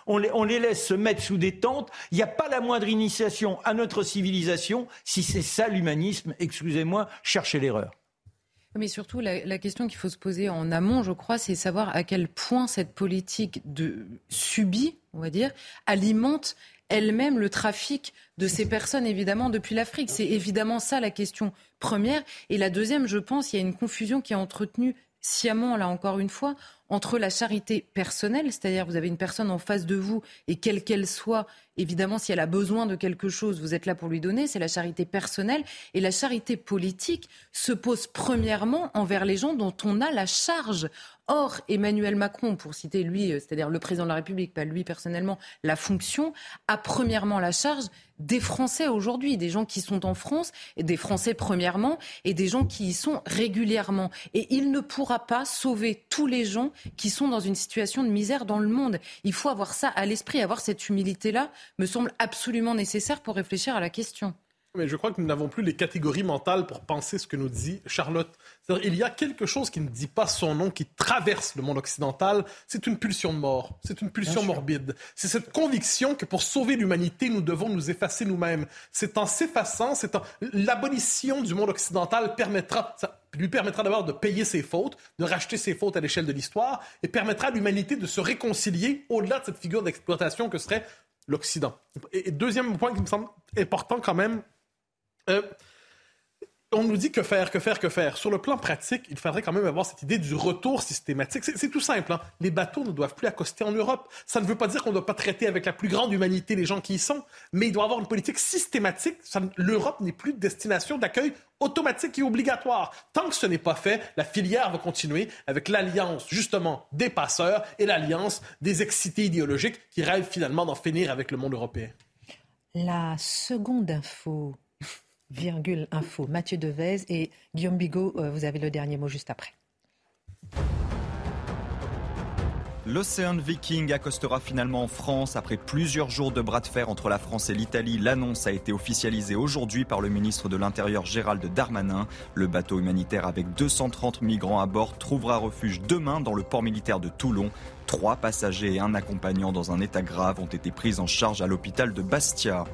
Speaker 3: on les laisse se mettre sous des tentes. Il n'y a pas la moindre initiation à notre civilisation si c'est ça l'humanisme, excusez-moi, cherchez l'erreur.
Speaker 6: Mais surtout, la, question qu'il faut se poser en amont, je crois, c'est savoir à quel point cette politique de subie, on va dire, alimente elle-même le trafic de ces personnes, évidemment, depuis l'Afrique. C'est évidemment ça la question première. Et la deuxième, je pense, il y a une confusion qui est entretenue sciemment, là encore une fois, entre la charité personnelle, c'est-à-dire vous avez une personne en face de vous et quelle qu'elle soit, évidemment, si elle a besoin de quelque chose, vous êtes là pour lui donner, c'est la charité personnelle. Et la charité politique se pose premièrement envers les gens dont on a la charge. Or, Emmanuel Macron, pour citer lui, euh, c'est-à-dire le président de la République, pas lui personnellement, la fonction, a premièrement la charge des Français aujourd'hui, des gens qui sont en France, et des Français premièrement, et des gens qui y sont régulièrement. Et il ne pourra pas sauver tous les gens qui sont dans une situation de misère dans le monde. Il faut avoir ça à l'esprit, avoir cette humilité-là, me semble absolument nécessaire pour réfléchir à la question.
Speaker 4: Mais je crois que nous n'avons plus les catégories mentales pour penser ce que nous dit Charlotte. Il y a quelque chose qui ne dit pas son nom, qui traverse le monde occidental. C'est une pulsion de mort. C'est une pulsion morbide. C'est cette conviction que pour sauver l'humanité, nous devons nous effacer nous-mêmes. C'est en s'effaçant, c'est en... l'abolition du monde occidental permettra, ça lui permettra d'abord de payer ses fautes, de racheter ses fautes à l'échelle de l'histoire, et permettra à l'humanité de se réconcilier au-delà de cette figure d'exploitation que serait l'Occident. Et deuxième point qui me semble important quand même, euh, on nous dit que faire, que faire, que faire. Sur le plan pratique, il faudrait quand même avoir cette idée du retour systématique. C'est tout simple. Hein. Les bateaux ne doivent plus accoster en Europe. Ça ne veut pas dire qu'on ne doit pas traiter avec la plus grande humanité les gens qui y sont, mais il doit avoir une politique systématique. L'Europe n'est plus de destination d'accueil automatique et obligatoire. Tant que ce n'est pas fait, la filière va continuer avec l'alliance justement des passeurs et l'alliance des excités idéologiques qui rêvent finalement d'en finir avec le monde européen.
Speaker 1: La seconde info virgule info. Mathieu Devez et Guillaume Bigot, euh, vous avez le dernier mot juste après.
Speaker 7: L'Océan Viking accostera finalement en France après plusieurs jours de bras de fer entre la France et l'Italie. L'annonce a été officialisée aujourd'hui par le ministre de l'Intérieur Gérald Darmanin. Le bateau humanitaire avec 230 migrants à bord trouvera refuge demain dans le port militaire de Toulon. Trois passagers et un accompagnant dans un état grave ont été pris en charge à l'hôpital de Bastia.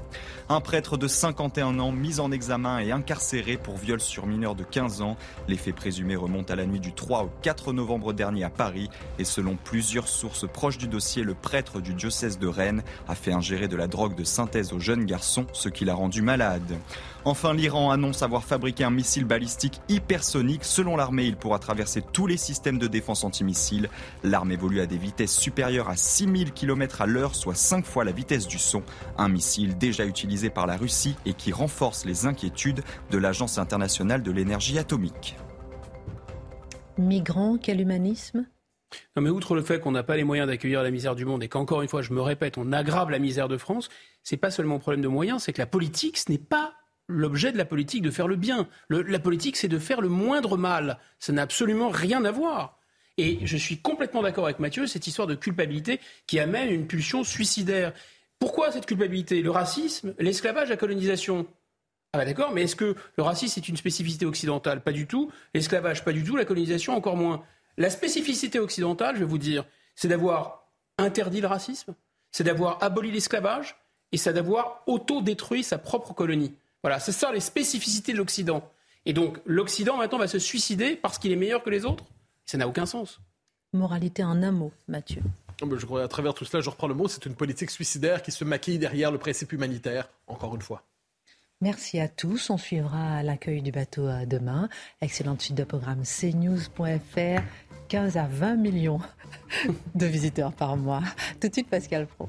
Speaker 7: Un prêtre de 51 ans mis en examen et incarcéré pour viol sur mineur de 15 ans. Les faits présumés remontent à la nuit du 3 au 4 novembre dernier à Paris et selon plusieurs sources proches du dossier, le prêtre du diocèse de Rennes a fait ingérer de la drogue de synthèse au jeune garçon, ce qui l'a rendu malade. Enfin, l'Iran annonce avoir fabriqué un missile balistique hypersonique. Selon l'armée, il pourra traverser tous les systèmes de défense antimissile. L'arme évolue à des vitesses supérieures à 6000 km à l'heure, soit 5 fois la vitesse du son. Un missile déjà utilisé par la Russie et qui renforce les inquiétudes de l'Agence internationale de l'énergie atomique.
Speaker 1: Migrants, quel humanisme?
Speaker 5: Non mais outre le fait qu'on n'a pas les moyens d'accueillir la misère du monde et qu'encore une fois, je me répète, on aggrave la misère de France, c'est pas seulement un problème de moyens, c'est que la politique, ce n'est pas l'objet de la politique de faire le bien. la politique, c'est de faire le moindre mal. Ça n'a absolument rien à voir. Et je suis complètement d'accord avec Mathieu, cette histoire de culpabilité qui amène une pulsion suicidaire. Pourquoi cette culpabilité? Le racisme, l'esclavage, la colonisation. Ah bah d'accord, mais est-ce que le racisme est une spécificité occidentale? Pas du tout. L'esclavage, pas du tout. La colonisation, encore moins. La spécificité occidentale, je vais vous dire, c'est d'avoir interdit le racisme, c'est d'avoir aboli l'esclavage, et c'est d'avoir auto-détruit sa propre colonie. Voilà, c'est ça les spécificités de l'Occident. Et donc l'Occident maintenant va se suicider parce qu'il est meilleur que les autres? Ça n'a aucun sens.
Speaker 1: Moralité en un mot, Mathieu.
Speaker 4: Je crois à travers tout cela, je reprends le mot, c'est une politique suicidaire qui se maquille derrière le principe humanitaire, encore une fois.
Speaker 1: Merci à tous. On suivra l'accueil du bateau euh, demain. Excellente suite de programme cnews.fr. 15 à 20 millions de visiteurs par mois. Tout de suite, Pascal Pro.